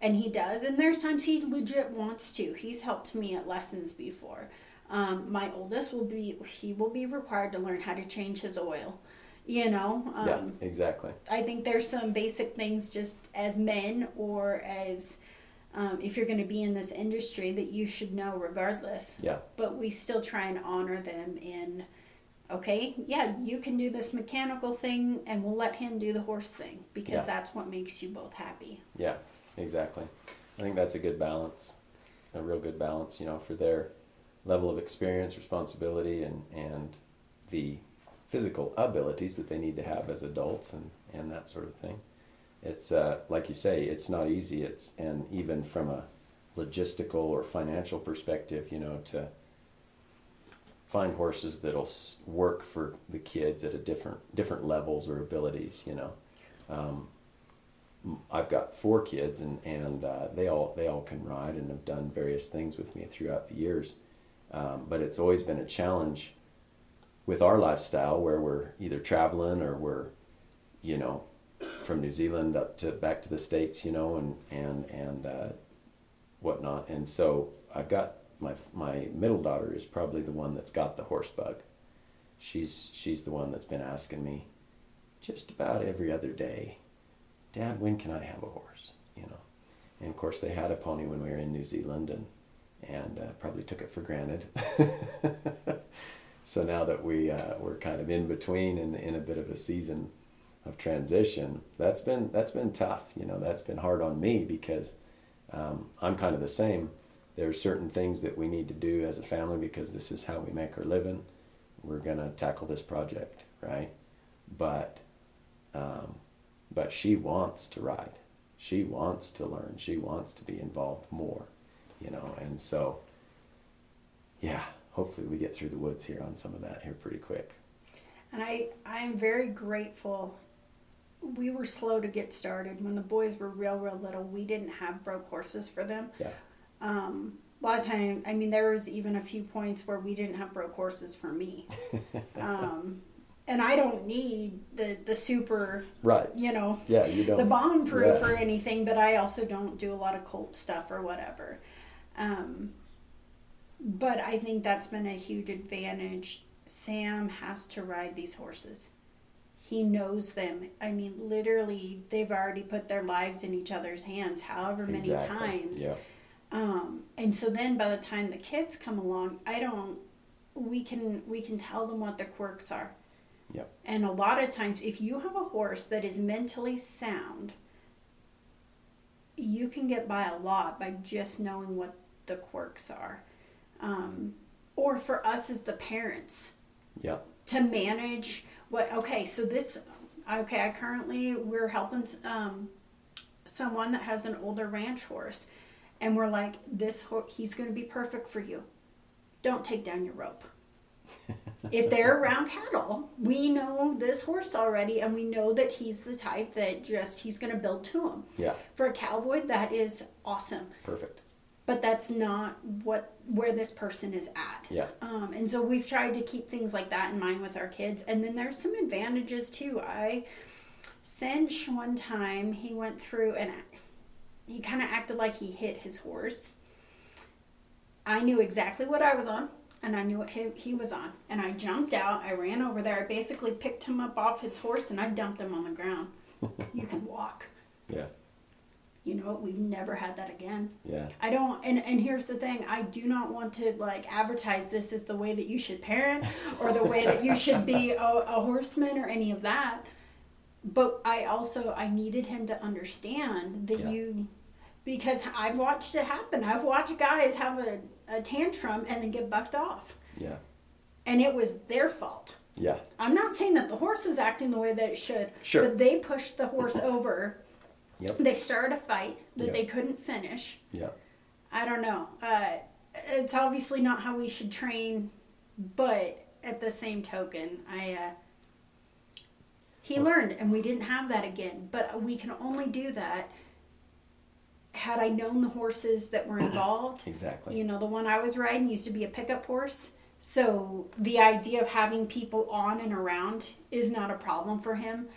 and he does. And there's times he legit wants to. He's helped me at lessons before. Um, my oldest will be he will be required to learn how to change his oil. You know, um, yeah. Exactly. I think there's some basic things just as men or as um, if you're going to be in this industry that you should know regardless. Yeah. But we still try and honor them in, okay, yeah, you can do this mechanical thing and we'll let him do the horse thing because Yeah. that's what makes you both happy. Yeah. Exactly. I think that's a good balance, a real good balance. You know, for their level of experience, responsibility, and and the physical abilities that they need to have as adults, and and that sort of thing. It's uh, like you say, it's not easy. It's and even from a logistical or financial perspective, you know, to find horses that'll work for the kids at a different different levels or abilities. You know, um, I've got four kids, and and uh, they all they all can ride and have done various things with me throughout the years. Um, but it's always been a challenge with our lifestyle where we're either traveling or we're, you know, from New Zealand up to back to the states, you know, and and and uh, whatnot. And so I've got my my middle daughter is probably the one that's got the horse bug. She's she's the one that's been asking me just about every other day, Dad, when can I have a horse? You know, and of course they had a pony when we were in New Zealand and and uh, probably took it for granted. so now that we uh, we're kind of in between and in a bit of a season of transition, that's been that's been tough. You know, that's been hard on me because um, I'm kind of the same. there are certain things that we need to do as a family because this is how we make our living. We're gonna tackle this project, right? But, um, but she wants to ride. She wants to learn. She wants to be involved more, you know. And so, yeah, hopefully we get through the woods here on some of that here pretty quick. And I, I'm very grateful. We were slow to get started. When the boys were real, real little, we didn't have broke horses for them. Yeah. Um, a lot of time, I mean, there was even a few points where we didn't have broke horses for me. um, and I don't need the, the super, Right. you know, Yeah, you don't. the bomb proof Yeah. or anything, but I also don't do a lot of colt stuff or whatever. Um, but I think that's been a huge advantage. Sam has to ride these horses. He knows them. I mean, literally, they've already put their lives in each other's hands however many Exactly. times. Yeah. Um, and so then by the time the kids come along, I don't we can we can tell them what the quirks are. Yep. And a lot of times if you have a horse that is mentally sound, you can get by a lot by just knowing what the quirks are. Um, or for us as the parents, Yeah. to manage what okay so this okay i currently we're helping um, someone that has an older ranch horse and we're like this ho- he's going to be perfect for you don't take down your rope if they're around cattle we know this horse already and we know that he's the type that just he's going to build to him Yeah. for a cowboy that is awesome Perfect. But that's not what where this person is at. Yeah. um, and so we've tried to keep things like that in mind with our kids. And then there's some advantages too. I cinch one time he went through and he kind of acted like he hit his horse. I knew exactly what i was on and i knew what he, he was on. And i jumped out i ran over there i basically picked him up off his horse and i dumped him on the ground. You can walk. Yeah. You know what, we've never had that again Yeah. I don't, and, and here's the thing I do not want to like advertise this as the way that you should parent or the way that you should be a, a horseman or any of that. But I also, I needed him to understand that Yeah. you, because I've watched it happen. I've watched guys have a, a tantrum and then get bucked off. Yeah. And it was their fault. Yeah. I'm not saying that the horse was acting the way that it should, Sure. but they pushed the horse over. Yep. They started a fight that Yep. they couldn't finish. Yeah. I don't know. Uh, it's obviously not how we should train, but at the same token, I uh, he learned, and we didn't have that again. But we can only do that had I known the horses that were involved. Exactly. You know, the one I was riding used to be a pickup horse. So the idea of having people on and around is not a problem for him.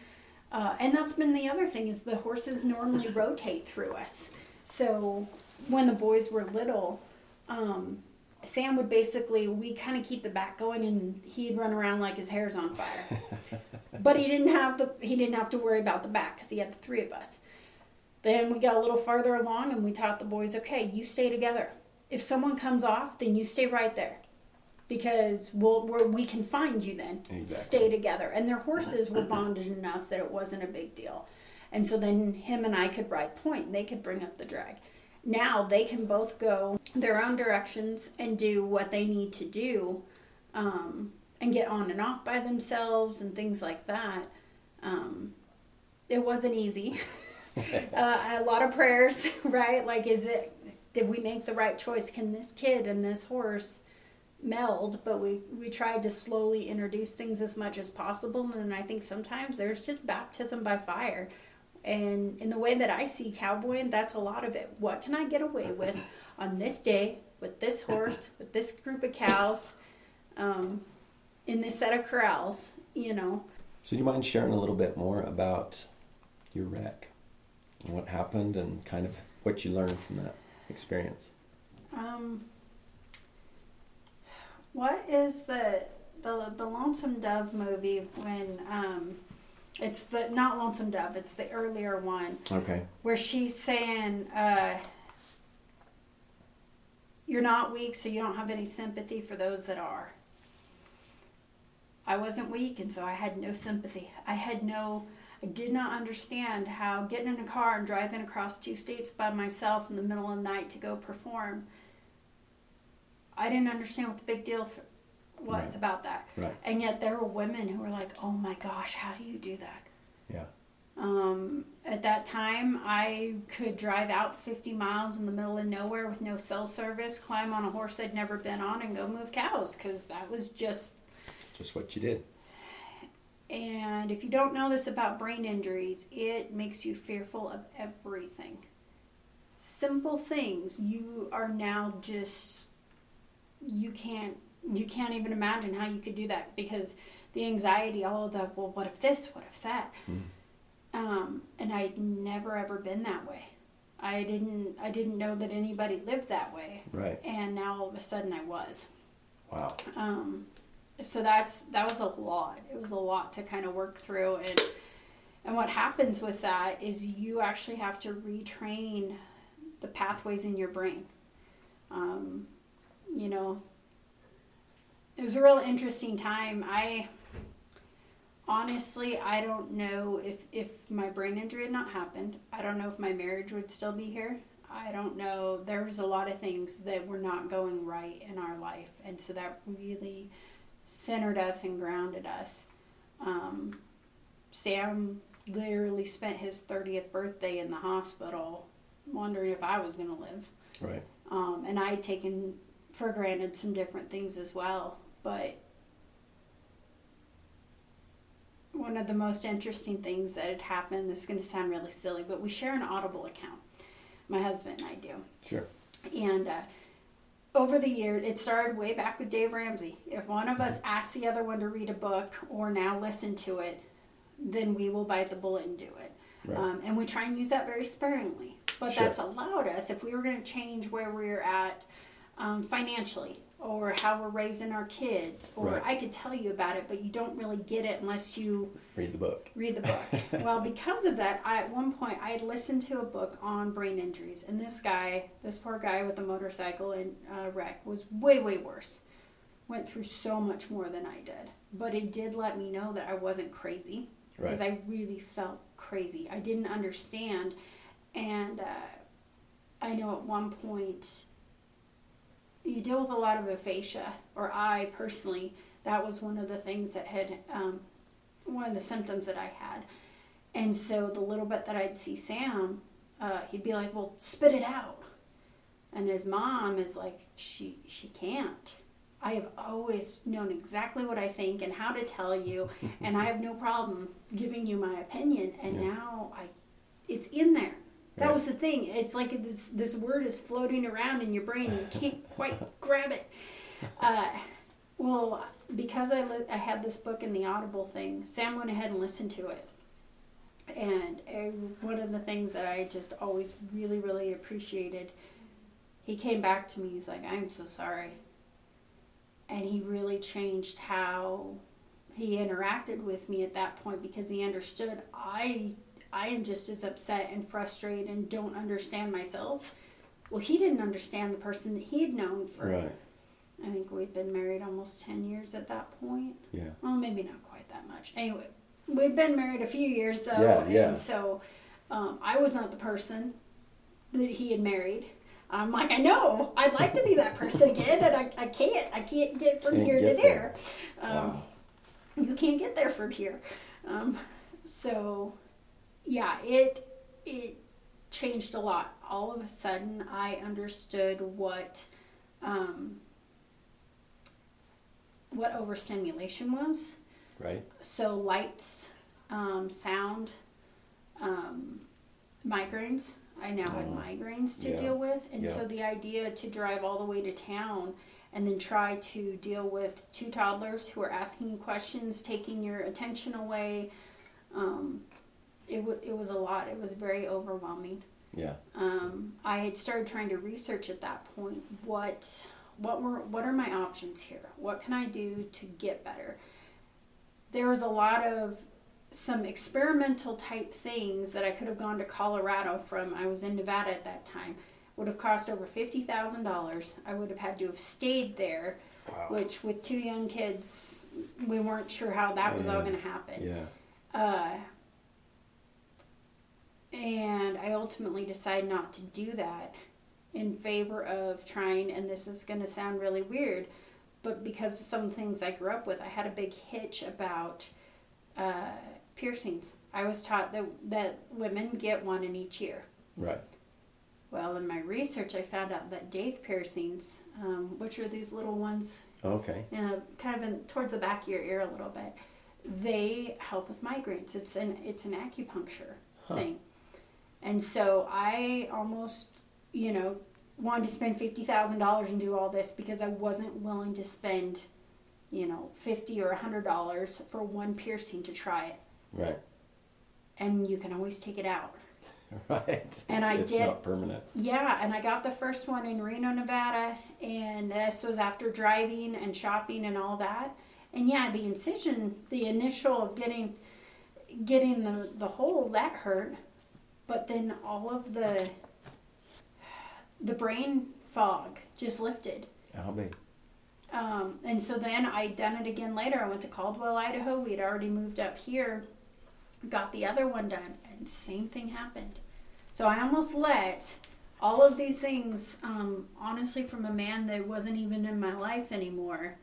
Uh, and that's been the other thing is the horses normally rotate through us. So when the boys were little, um, Sam would basically we kind of keep the back going, and he'd run around like his hair's on fire. but he didn't have the he didn't have to worry about the back because he had the three of us. Then we got a little farther along, and we taught the boys, okay, you stay together. If someone comes off, then you stay right there, because we'll we can find you then. Exactly. Stay together, and their horses were bonded enough that it wasn't a big deal. And so then him and I could ride point, and they could bring up the drag. Now they can both go their own directions and do what they need to do, um, and get on and off by themselves and things like that. Um, it wasn't easy. uh, a lot of prayers, right? Like, is it? Did we make the right choice? Can this kid and this horse meld? But we we tried to slowly introduce things as much as possible, and I think sometimes there's just baptism by fire. And in the way that I see cowboying, that's a lot of it. What can I get away with on this day with this horse, with this group of cows, um, in this set of corrals? You know, So, do you mind sharing a little bit more about your wreck and what happened and kind of what you learned from that experience? Um, what is the the the Lonesome Dove movie when um, it's the not Lonesome Dove, it's the earlier one Okay. where she's saying, uh, "You're not weak, so you don't have any sympathy for those that are." I wasn't weak, and so I had no sympathy. I had no. I did not understand how getting in a car and driving across two states by myself in the middle of the night to go perform I didn't understand what the big deal f- was Right. about that. Right. And yet there were women who were like, "Oh my gosh, how do you do that?" Yeah. Um, at that time, I could drive out 50 miles in the middle of nowhere with no cell service, climb on a horse I'd never been on, and go move cows because that was just. Just what you did. And if you don't know this about brain injuries, it makes you fearful of everything. Simple things you are now just you can't you can't even imagine how you could do that because the anxiety, all of the well, what if this, what if that, Mm. um, and I'd never ever been that way. I didn't I didn't know that anybody lived that way, Right. and now all of a sudden I was. Wow. Um, so that's that was a lot. It was a lot to kind of work through, and and what happens with that is you actually have to retrain the pathways in your brain. Um, you know, it was a real interesting time. I honestly I don't know if if my brain injury had not happened. I don't know if my marriage would still be here. I don't know. There was a lot of things that were not going right in our life, and so that really centered us and grounded us. Um, Sam literally spent his 30th birthday in the hospital, wondering if I was going to live. Right. Um, and I had taken for granted some different things as well. But one of the most interesting things that had happened, this is going to sound really silly, but we share an Audible account. My husband and I do. Sure. And uh, over the years, it started way back with Dave Ramsey. If one of us asks the other one to read a book or now listen to it, then we will bite the bullet and do it. Right. Um, and we try and use that very sparingly. But Sure. that's allowed us, if we were going to change where we're at um, financially or how we're raising our kids, or Right. I could tell you about it, but you don't really get it unless you Read the book. read the book. well, because of that, I, at one point I had listened to a book on brain injuries, and this guy, this poor guy with the motorcycle and uh, wreck, was way way worse. Went through so much more than I did, but it did let me know that I wasn't crazy because Right. I really felt crazy. I didn't understand, and uh, I know at one point you deal with a lot of aphasia, or I personally, that was one of the things that had um, one of the symptoms that I had. And so the little bit that I'd see Sam, uh, he'd be like, "Well, spit it out," and his mom is like, "She she can't." I have always known exactly what I think and how to tell you, and I have no problem giving you my opinion. And Yeah. now I, it's in there. That Right. was the thing. It's like this this word is floating around in your brain. and You can't quite grab it. Uh, well, because I li- I had this book in the Audible thing, Sam went ahead and listened to it. And uh, one of the things that I just always really really appreciated, he came back to me. He's like, "I'm so sorry," and he really changed how he interacted with me at that point because he understood I I am just as upset and frustrated and don't understand myself. Well, he didn't understand the person that he had known for Right. I think we'd been married almost 10 years at that point. Yeah. Well, maybe not quite that much. Anyway, we'd been married a few years though. Yeah, yeah. And so um, I was not the person that he had married. I'm like, I know, I'd like to be that person again, and I, I can't. I can't get from Can't here to there. there. Um, Wow. You can't get there from here. Um, so, yeah, it it changed a lot. All of a sudden, I understood what um, what overstimulation was. Right. So lights, um, sound, um, migraines. I now had Oh, migraines to yeah, deal with, and yeah. so the idea to drive all the way to town and then try to deal with two toddlers who are asking you questions, taking your attention away. Um, it, w- it was a lot. It was very overwhelming Yeah. um, I had started trying to research at that point what what were what are my options here? What can I do to get better? There was a lot of some experimental type things that I could have gone to Colorado from. I was in Nevada at that time. Would have cost over fifty thousand dollars. I would have had to have stayed there, Wow. which with two young kids, we weren't sure how that was all going to happen. Yeah. Uh, and I ultimately decided not to do that. in favor of trying, and this is going to sound really weird, but because of some things I grew up with, I had a big hitch about uh, piercings. I was taught that, that women get one in each ear. Right. Well, in my research, I found out that Daith piercings, um, which are these little ones, Okay. uh, kind of in, towards the back of your ear a little bit, they help with migraines. It's an it's an acupuncture Huh. thing, and so I almost, you know, wanted to spend fifty thousand dollars and do all this because I wasn't willing to spend, you know, fifty or a hundred dollars for one piercing to try it, Right. and you can always take it out. Right. And it's, I it's did- not permanent. Yeah, and I got the first one in Reno, Nevada, and this was after driving and shopping and all that. And yeah, the incision, the initial of getting getting the the hole that hurt, but then all of the the brain fog just lifted. How big? Um, and so then I done it again later. I went to Caldwell, Idaho. We had already moved up here, got the other one done, and same thing happened. So I almost let all of these things, um, honestly, from a man that wasn't even in my life anymore,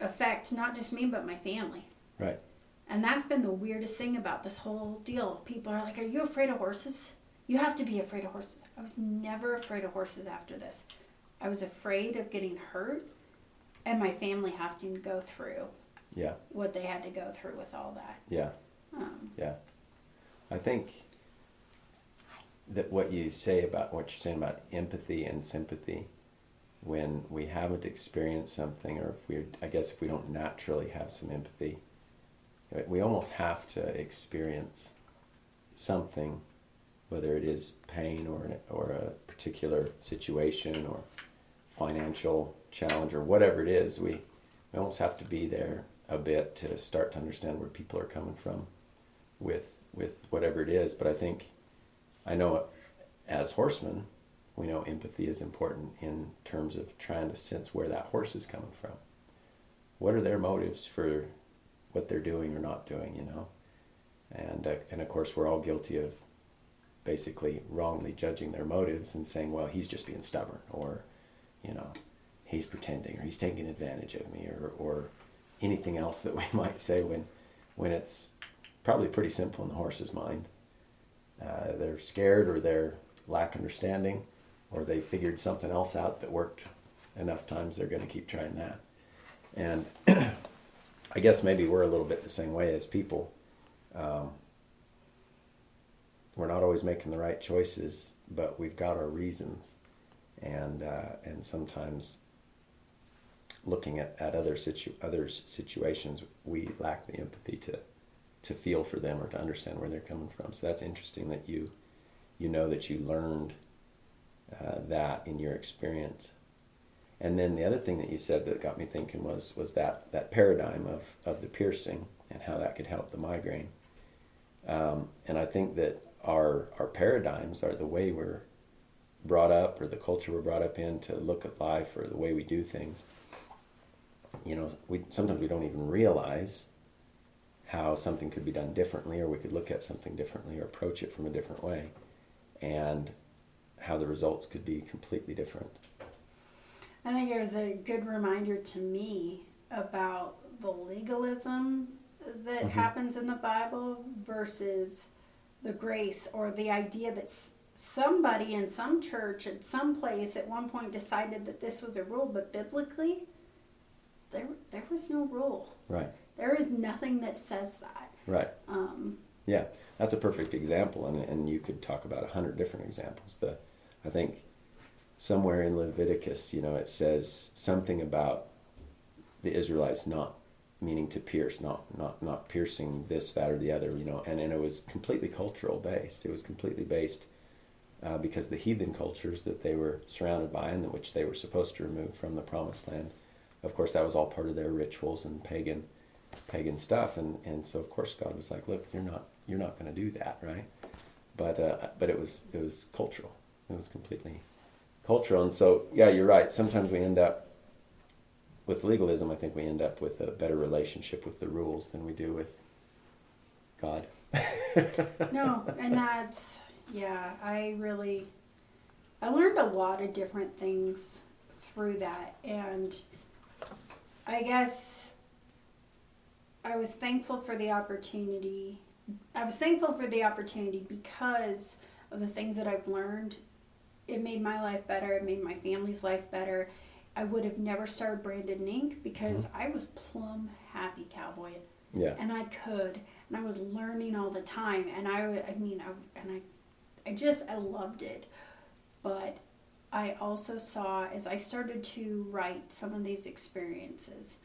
affect not just me but my family. Right. And that's been the weirdest thing about this whole deal. People are like, "Are you afraid of horses? You have to be afraid of horses." I was never afraid of horses after this. I was afraid of getting hurt and my family having to go through Yeah. what they had to go through with all that. Yeah. Um, Yeah. I think that what you say about what you're saying about empathy and sympathy when we haven't experienced something or if we I guess if we don't naturally have some empathy we almost have to experience something whether it is pain or an, or a particular situation or financial challenge or whatever it is we, we almost have to be there a bit to start to understand where people are coming from with with whatever it is. But I think I know as horsemen, we know empathy is important in terms of trying to sense where that horse is coming from. What are their motives for what they're doing or not doing? You know, and uh, and of course we're all guilty of basically wrongly judging their motives and saying, well, he's just being stubborn, or you know, he's pretending, or he's taking advantage of me, or or anything else that we might say when when it's probably pretty simple in the horse's mind. Uh, they're scared or they're lack understanding or they figured something else out that worked enough times they're going to keep trying that. And I guess maybe we're a little bit the same way as people. Um, we're not always making the right choices, but we've got our reasons. And, uh, and sometimes looking at, at other situ- others situations, we lack the empathy to to feel for them or to understand where they're coming from. So that's interesting that you you know that you learned uh, that in your experience. And then the other thing that you said that got me thinking was was that that paradigm of of the piercing and how that could help the migraine. Um, and I think that our our paradigms are the way we're brought up or the culture we're brought up in to look at life or the way we do things. You know, we sometimes we don't even realize how something could be done differently, or we could look at something differently, or approach it from a different way, and how the results could be completely different. I think it was a good reminder to me about the legalism that Mhm. happens in the Bible versus the grace or the idea that somebody in some church at some place at one point decided that this was a rule, but biblically, there there was no rule. Right. There is nothing that says that. Right. Um, Yeah, that's a perfect example, and and you could talk about a hundred different examples. The, I think, somewhere in Leviticus, you know, it says something about the Israelites not meaning to pierce, not not not piercing this, that, or the other, you know, and and it was completely cultural based. It was completely based uh, because the heathen cultures that they were surrounded by and which they were supposed to remove from the promised land, of course, that was all part of their rituals and pagan pagan stuff. And and so of course God was like look you're not you're not going to do that right? But uh, but it was it was cultural. It was completely cultural and so yeah you're right sometimes we end up with legalism I think we end up with a better relationship with the rules than we do with God no, and that's yeah. I really I learned a lot of different things through that. And I guess I was thankful for the opportunity. I was thankful for the opportunity because of the things that I've learned. It made my life better, it made my family's life better. I would have never started Branded In Ink. because mm-hmm. I was plumb happy cowboy. Yeah. And I could, and I was learning all the time, and I, I mean, I, and I, I just, I loved it. But I also saw as I started to write some of these experiences,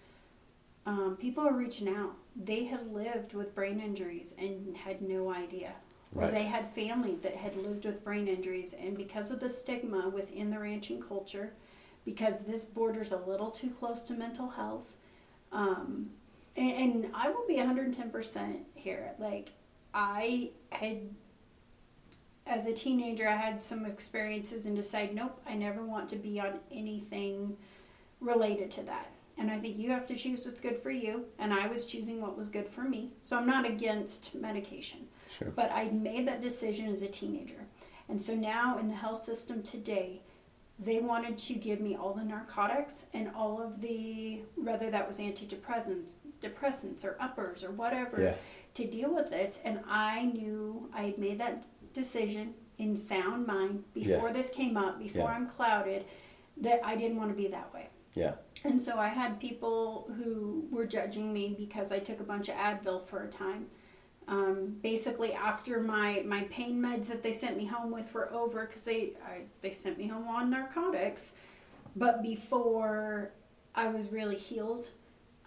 um, people are reaching out. They had lived with brain injuries and had no idea. Right. They had family that had lived with brain injuries, and because of the stigma within the ranching culture, because this borders a little too close to mental health, um, and, and I will be 110% here. Like, I had as a teenager, I had some experiences and decided, nope, I never want to be on anything related to that. And I think you have to choose what's good for you. And I was choosing what was good for me. So I'm not against medication. Sure. But I made that decision as a teenager. And so now in the health system today, they wanted to give me all the narcotics and all of the, whether that was antidepressants, depressants or uppers or whatever, yeah. to deal with this. And I knew I had made that decision in sound mind before yeah. this came up, before yeah. I'm clouded, that I didn't want to be that way. Yeah. And so I had people who were judging me because I took a bunch of Advil for a time. Um, basically, after my, my pain meds that they sent me home with were over, because they I, they sent me home on narcotics, but before I was really healed,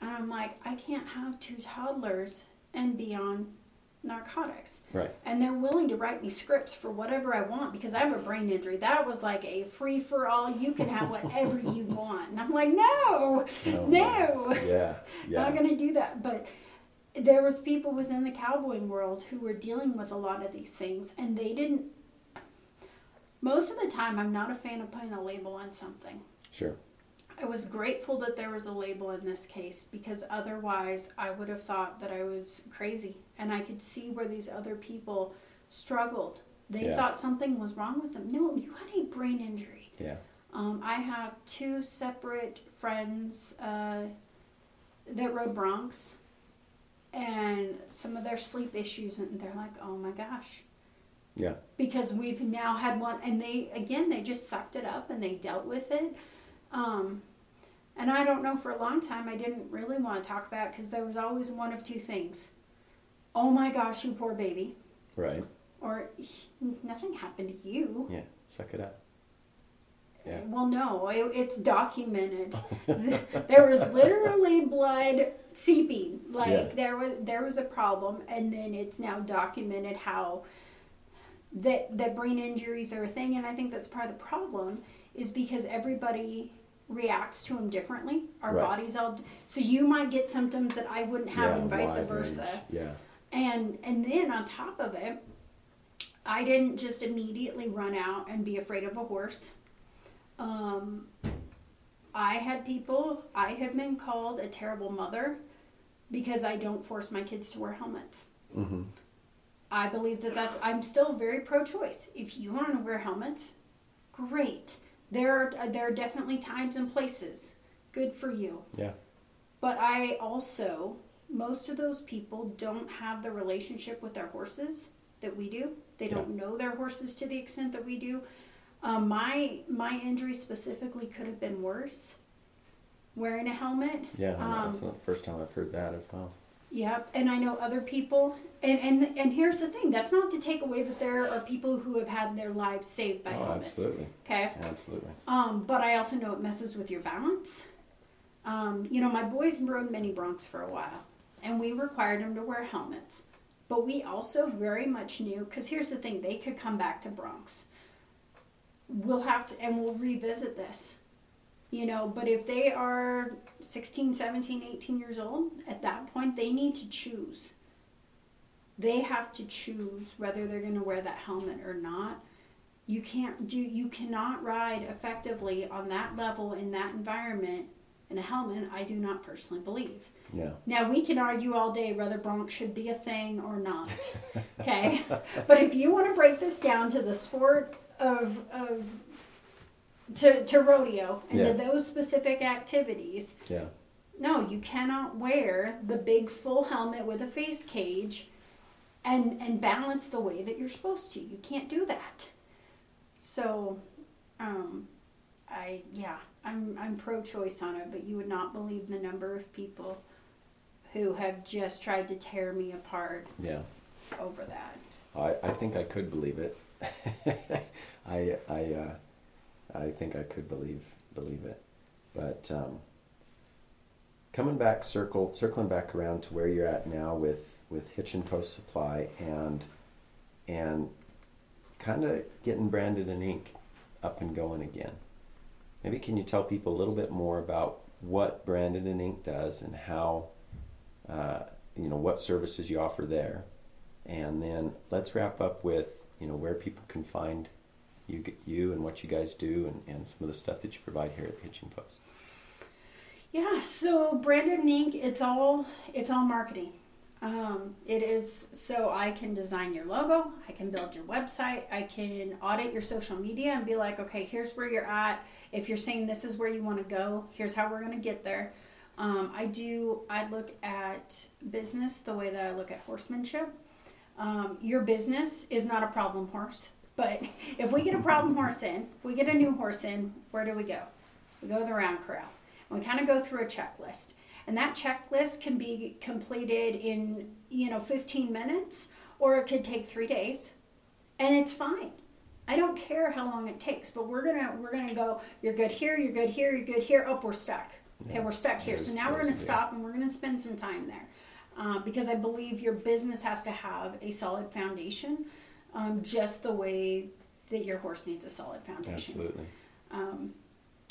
and I'm like, I can't have two toddlers and be on narcotics. Right. And they're willing to write me scripts for whatever I want because I have a brain injury. That was like a free for all. You can have whatever you want. And I'm like, no, oh, no. Yeah. Yeah. Not going to do that. But there was people within the cowboying world who were dealing with a lot of these things and they didn't most of the time I'm not a fan of putting a label on something. Sure. I was grateful that there was a label in this case because otherwise I would have thought that I was crazy. And I could see where these other people struggled. They yeah. thought something was wrong with them. No, you had a brain injury. Yeah. Um, I have two separate friends uh, that rode broncs and some of their sleep issues, and they're like, oh my gosh. Yeah. Because we've now had one, and they, again, they just sucked it up and they dealt with it um, and I don't know, for a long time, I didn't really want to talk about because there was always one of two things. Oh my gosh, you poor baby. Right. Or nothing happened to you. Yeah, suck it up. Yeah. Well, no, it, it's documented. there was literally blood seeping. Like yeah. there was there was a problem, and then it's now documented how that that brain injuries are a thing, and I think that's part of the problem is because everybody reacts to them differently. Our right. bodies all so you might get symptoms that I wouldn't have, yeah, and vice versa. Range. Yeah. And and then on top of it, I didn't just immediately run out and be afraid of a horse. Um, I had people. I have been called a terrible mother because I don't force my kids to wear helmets. Mm-hmm. I believe that that's. I'm still very pro-choice. If you want to wear helmets, great there are there are definitely times and places good for you yeah but i also most of those people don't have the relationship with their horses that we do they don't know their horses to the extent that we do um, my my injury specifically could have been worse wearing a helmet yeah um, that's not the first time i've heard that as well Yep, and I know other people, and and and here's the thing: that's not to take away that there are people who have had their lives saved by oh, helmets. Absolutely. Okay. Absolutely. Um, but I also know it messes with your balance. Um, you know, my boys rode mini broncs for a while, and we required them to wear helmets. But we also very much knew because here's the thing: they could come back to broncs. We'll have to, and we'll revisit this you know but if they are 16 17 18 years old at that point they need to choose they have to choose whether they're going to wear that helmet or not you can't do you cannot ride effectively on that level in that environment in a helmet i do not personally believe yeah. Now we can argue all day whether bronc should be a thing or not. Okay. but if you want to break this down to the sport of of to, to rodeo and Yeah. to those specific activities. Yeah. No, you cannot wear the big full helmet with a face cage and and balance the way that you're supposed to. You can't do that. So, um, I yeah, I'm I'm pro-choice on it, but you would not believe the number of people who have just tried to tear me apart Yeah. over that. I, I think I could believe it. I I uh, I think I could believe believe it, but um, coming back circle circling back around to where you're at now with with Hitching Post Supply and and kind of getting Branded In Ink up and going again. Maybe can you tell people a little bit more about what Branded In Ink does and how uh, you know what services you offer there, and then let's wrap up with you know where people can find you you and what you guys do and, and some of the stuff that you provide here at Hitching Post. Yeah, so Branded In Ink, it's all it's all marketing. Um, it is so I can design your logo, I can build your website, I can audit your social media and be like, okay, here's where you're at. If you're saying this is where you want to go, here's how we're going to get there. Um, I do. I look at business the way that I look at horsemanship. Um, your business is not a problem horse, but if we get a problem horse in, if we get a new horse in, where do we go? We go to the round corral. And we kind of go through a checklist. And that checklist can be completed in, you know, 15 minutes or it could take 3 days. And it's fine. I don't care how long it takes, but we're going to we're going to go you're good here, you're good here, you're good here. Oh, we're stuck. Okay, we're stuck here. So now we're going to stop and we're going to spend some time there. Uh, because I believe your business has to have a solid foundation, um, just the way that your horse needs a solid foundation. Absolutely. Um,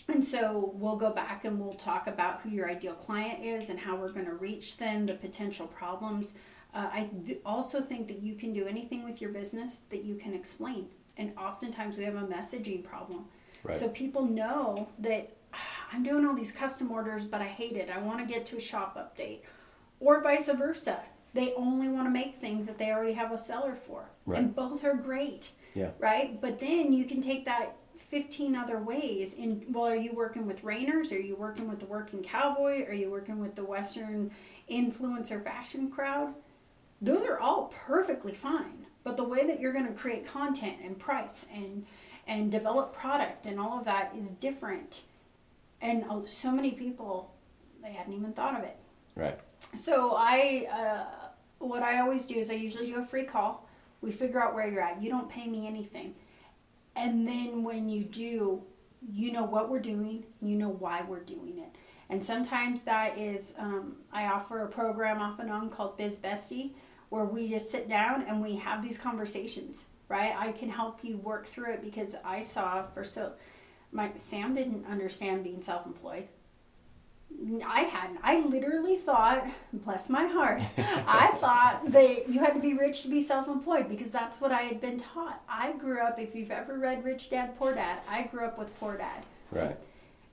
and so we'll go back and we'll talk about who your ideal client is and how we're going to reach them, the potential problems. Uh, I th- also think that you can do anything with your business that you can explain. And oftentimes we have a messaging problem. Right. So people know that "Ah, I'm doing all these custom orders, but I hate it. I want to get to a shop update. Or vice versa. They only want to make things that they already have a seller for. Right. And both are great Yeah. right? But then you can take that 15 other ways. In well, are you working with Reiners? Are you working with the working cowboy? Are you working with the Western influencer fashion crowd? Those are all perfectly fine. But the way that you're going to create content and price and and develop product and all of that is different. And uh, so many people they hadn't even thought of it. Right. So I, uh, what I always do is I usually do a free call. We figure out where you're at. You don't pay me anything, and then when you do, you know what we're doing. You know why we're doing it. And sometimes that is um, I offer a program off and on called Biz Bestie, where we just sit down and we have these conversations. Right? I can help you work through it because I saw for so. My Sam didn't understand being self-employed. I hadn't. I literally thought, bless my heart, I thought that you had to be rich to be self employed because that's what I had been taught. I grew up, if you've ever read Rich Dad Poor Dad, I grew up with Poor Dad. Right.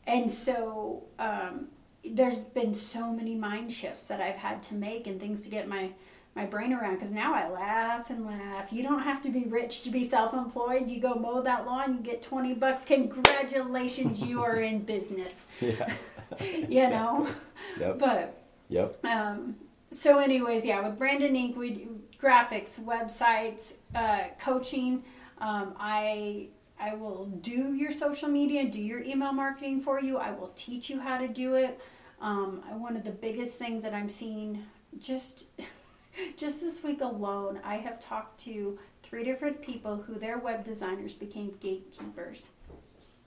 And so um, there's been so many mind shifts that I've had to make and things to get my, my brain around because now I laugh and laugh. You don't have to be rich to be self employed. You go mow that lawn, you get 20 bucks. Congratulations, you are in business. Yeah. You know? Yep. But Yep. um, so, anyways, yeah, with Branded In Ink., we do graphics, websites, uh, coaching. Um, I I will do your social media, do your email marketing for you. I will teach you how to do it. Um, one of the biggest things that I'm seeing just just this week alone, I have talked to three different people who their web designers became gatekeepers.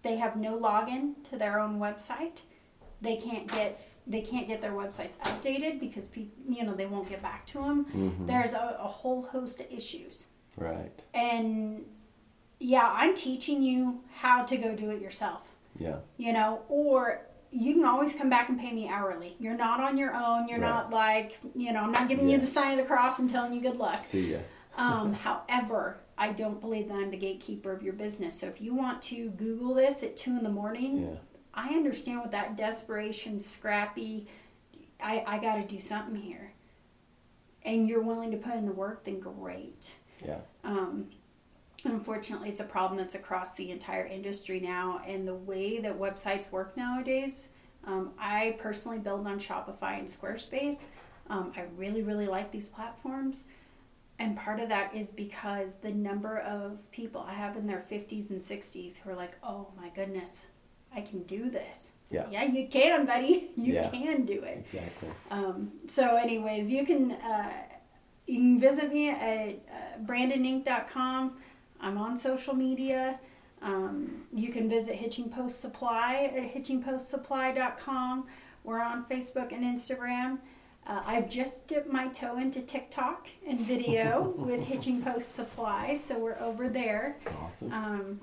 They have no login to their own website. They can't get they can't get their websites updated because people you know they won't get back to them. Mhm. There's a, a whole host of issues, Right. and yeah, I'm teaching you how to go do it yourself Yeah. you know, or you can always come back and pay me hourly. You're not on your own. You're Right. not like, you know, I'm not giving you the sign of the cross and telling you good luck. See ya. Um, however, I don't believe that I'm the gatekeeper of your business. So if you want to Google this at two in the morning, Yeah. I understand with that desperation, scrappy, I, I got to do something here. And you're willing to put in the work, then great. Yeah. Um, Unfortunately, it's a problem that's across the entire industry now, and the way that websites work nowadays. Um, I personally build on Shopify and Squarespace. Um, I really, really like these platforms. And part of that is because the number of people I have in their 50s and 60s who are like, oh my goodness, I can do this. Yeah. Yeah, you can, buddy. You Yeah. can do it. Exactly. Um, so, anyways, you can uh, you can visit me at uh, brandedinink.com. I'm on social media. Um, you can visit Hitching Post Supply at hitchingpostsupply.com. We're on Facebook and Instagram. Uh, I've just dipped my toe into TikTok and video with Hitching Post Supply, so we're over there. Awesome. Um,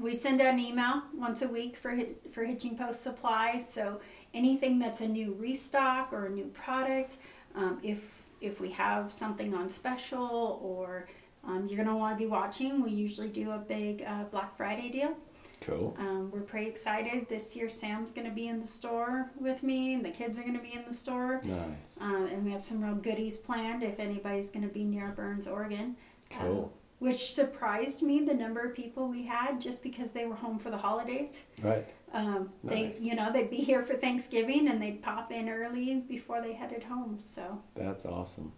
we send out an email once a week for for Hitching Post Supply. So anything that's a new restock or a new product, um, if if we have something on special or um, you're gonna want to be watching, we usually do a big uh, Black Friday deal. Cool. Um, we're pretty excited. This year, Sam's gonna be in the store with me, and the kids are gonna be in the store. Nice. Um, and we have some real goodies planned if anybody's going to be near Burns, Oregon. Cool. Which surprised me the number of people we had just because they were home for the holidays. Right. Um, They, you know, they'd be here for Thanksgiving and they'd pop in early before they headed home. So That's awesome.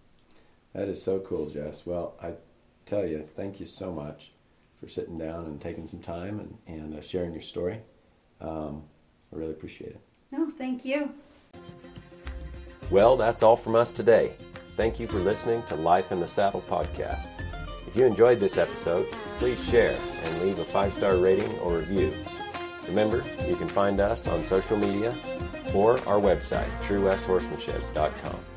That is so cool, Jess. Well, I tell you, thank you so much for sitting down and taking some time and, and uh, sharing your story. Um, I really appreciate it. no, thank you. Well, that's all from us today. Thank you for listening to Life in the Saddle podcast. If you enjoyed this episode, please share and leave a five star rating or review. Remember, you can find us on social media or our website, truewesthorsemanship.com.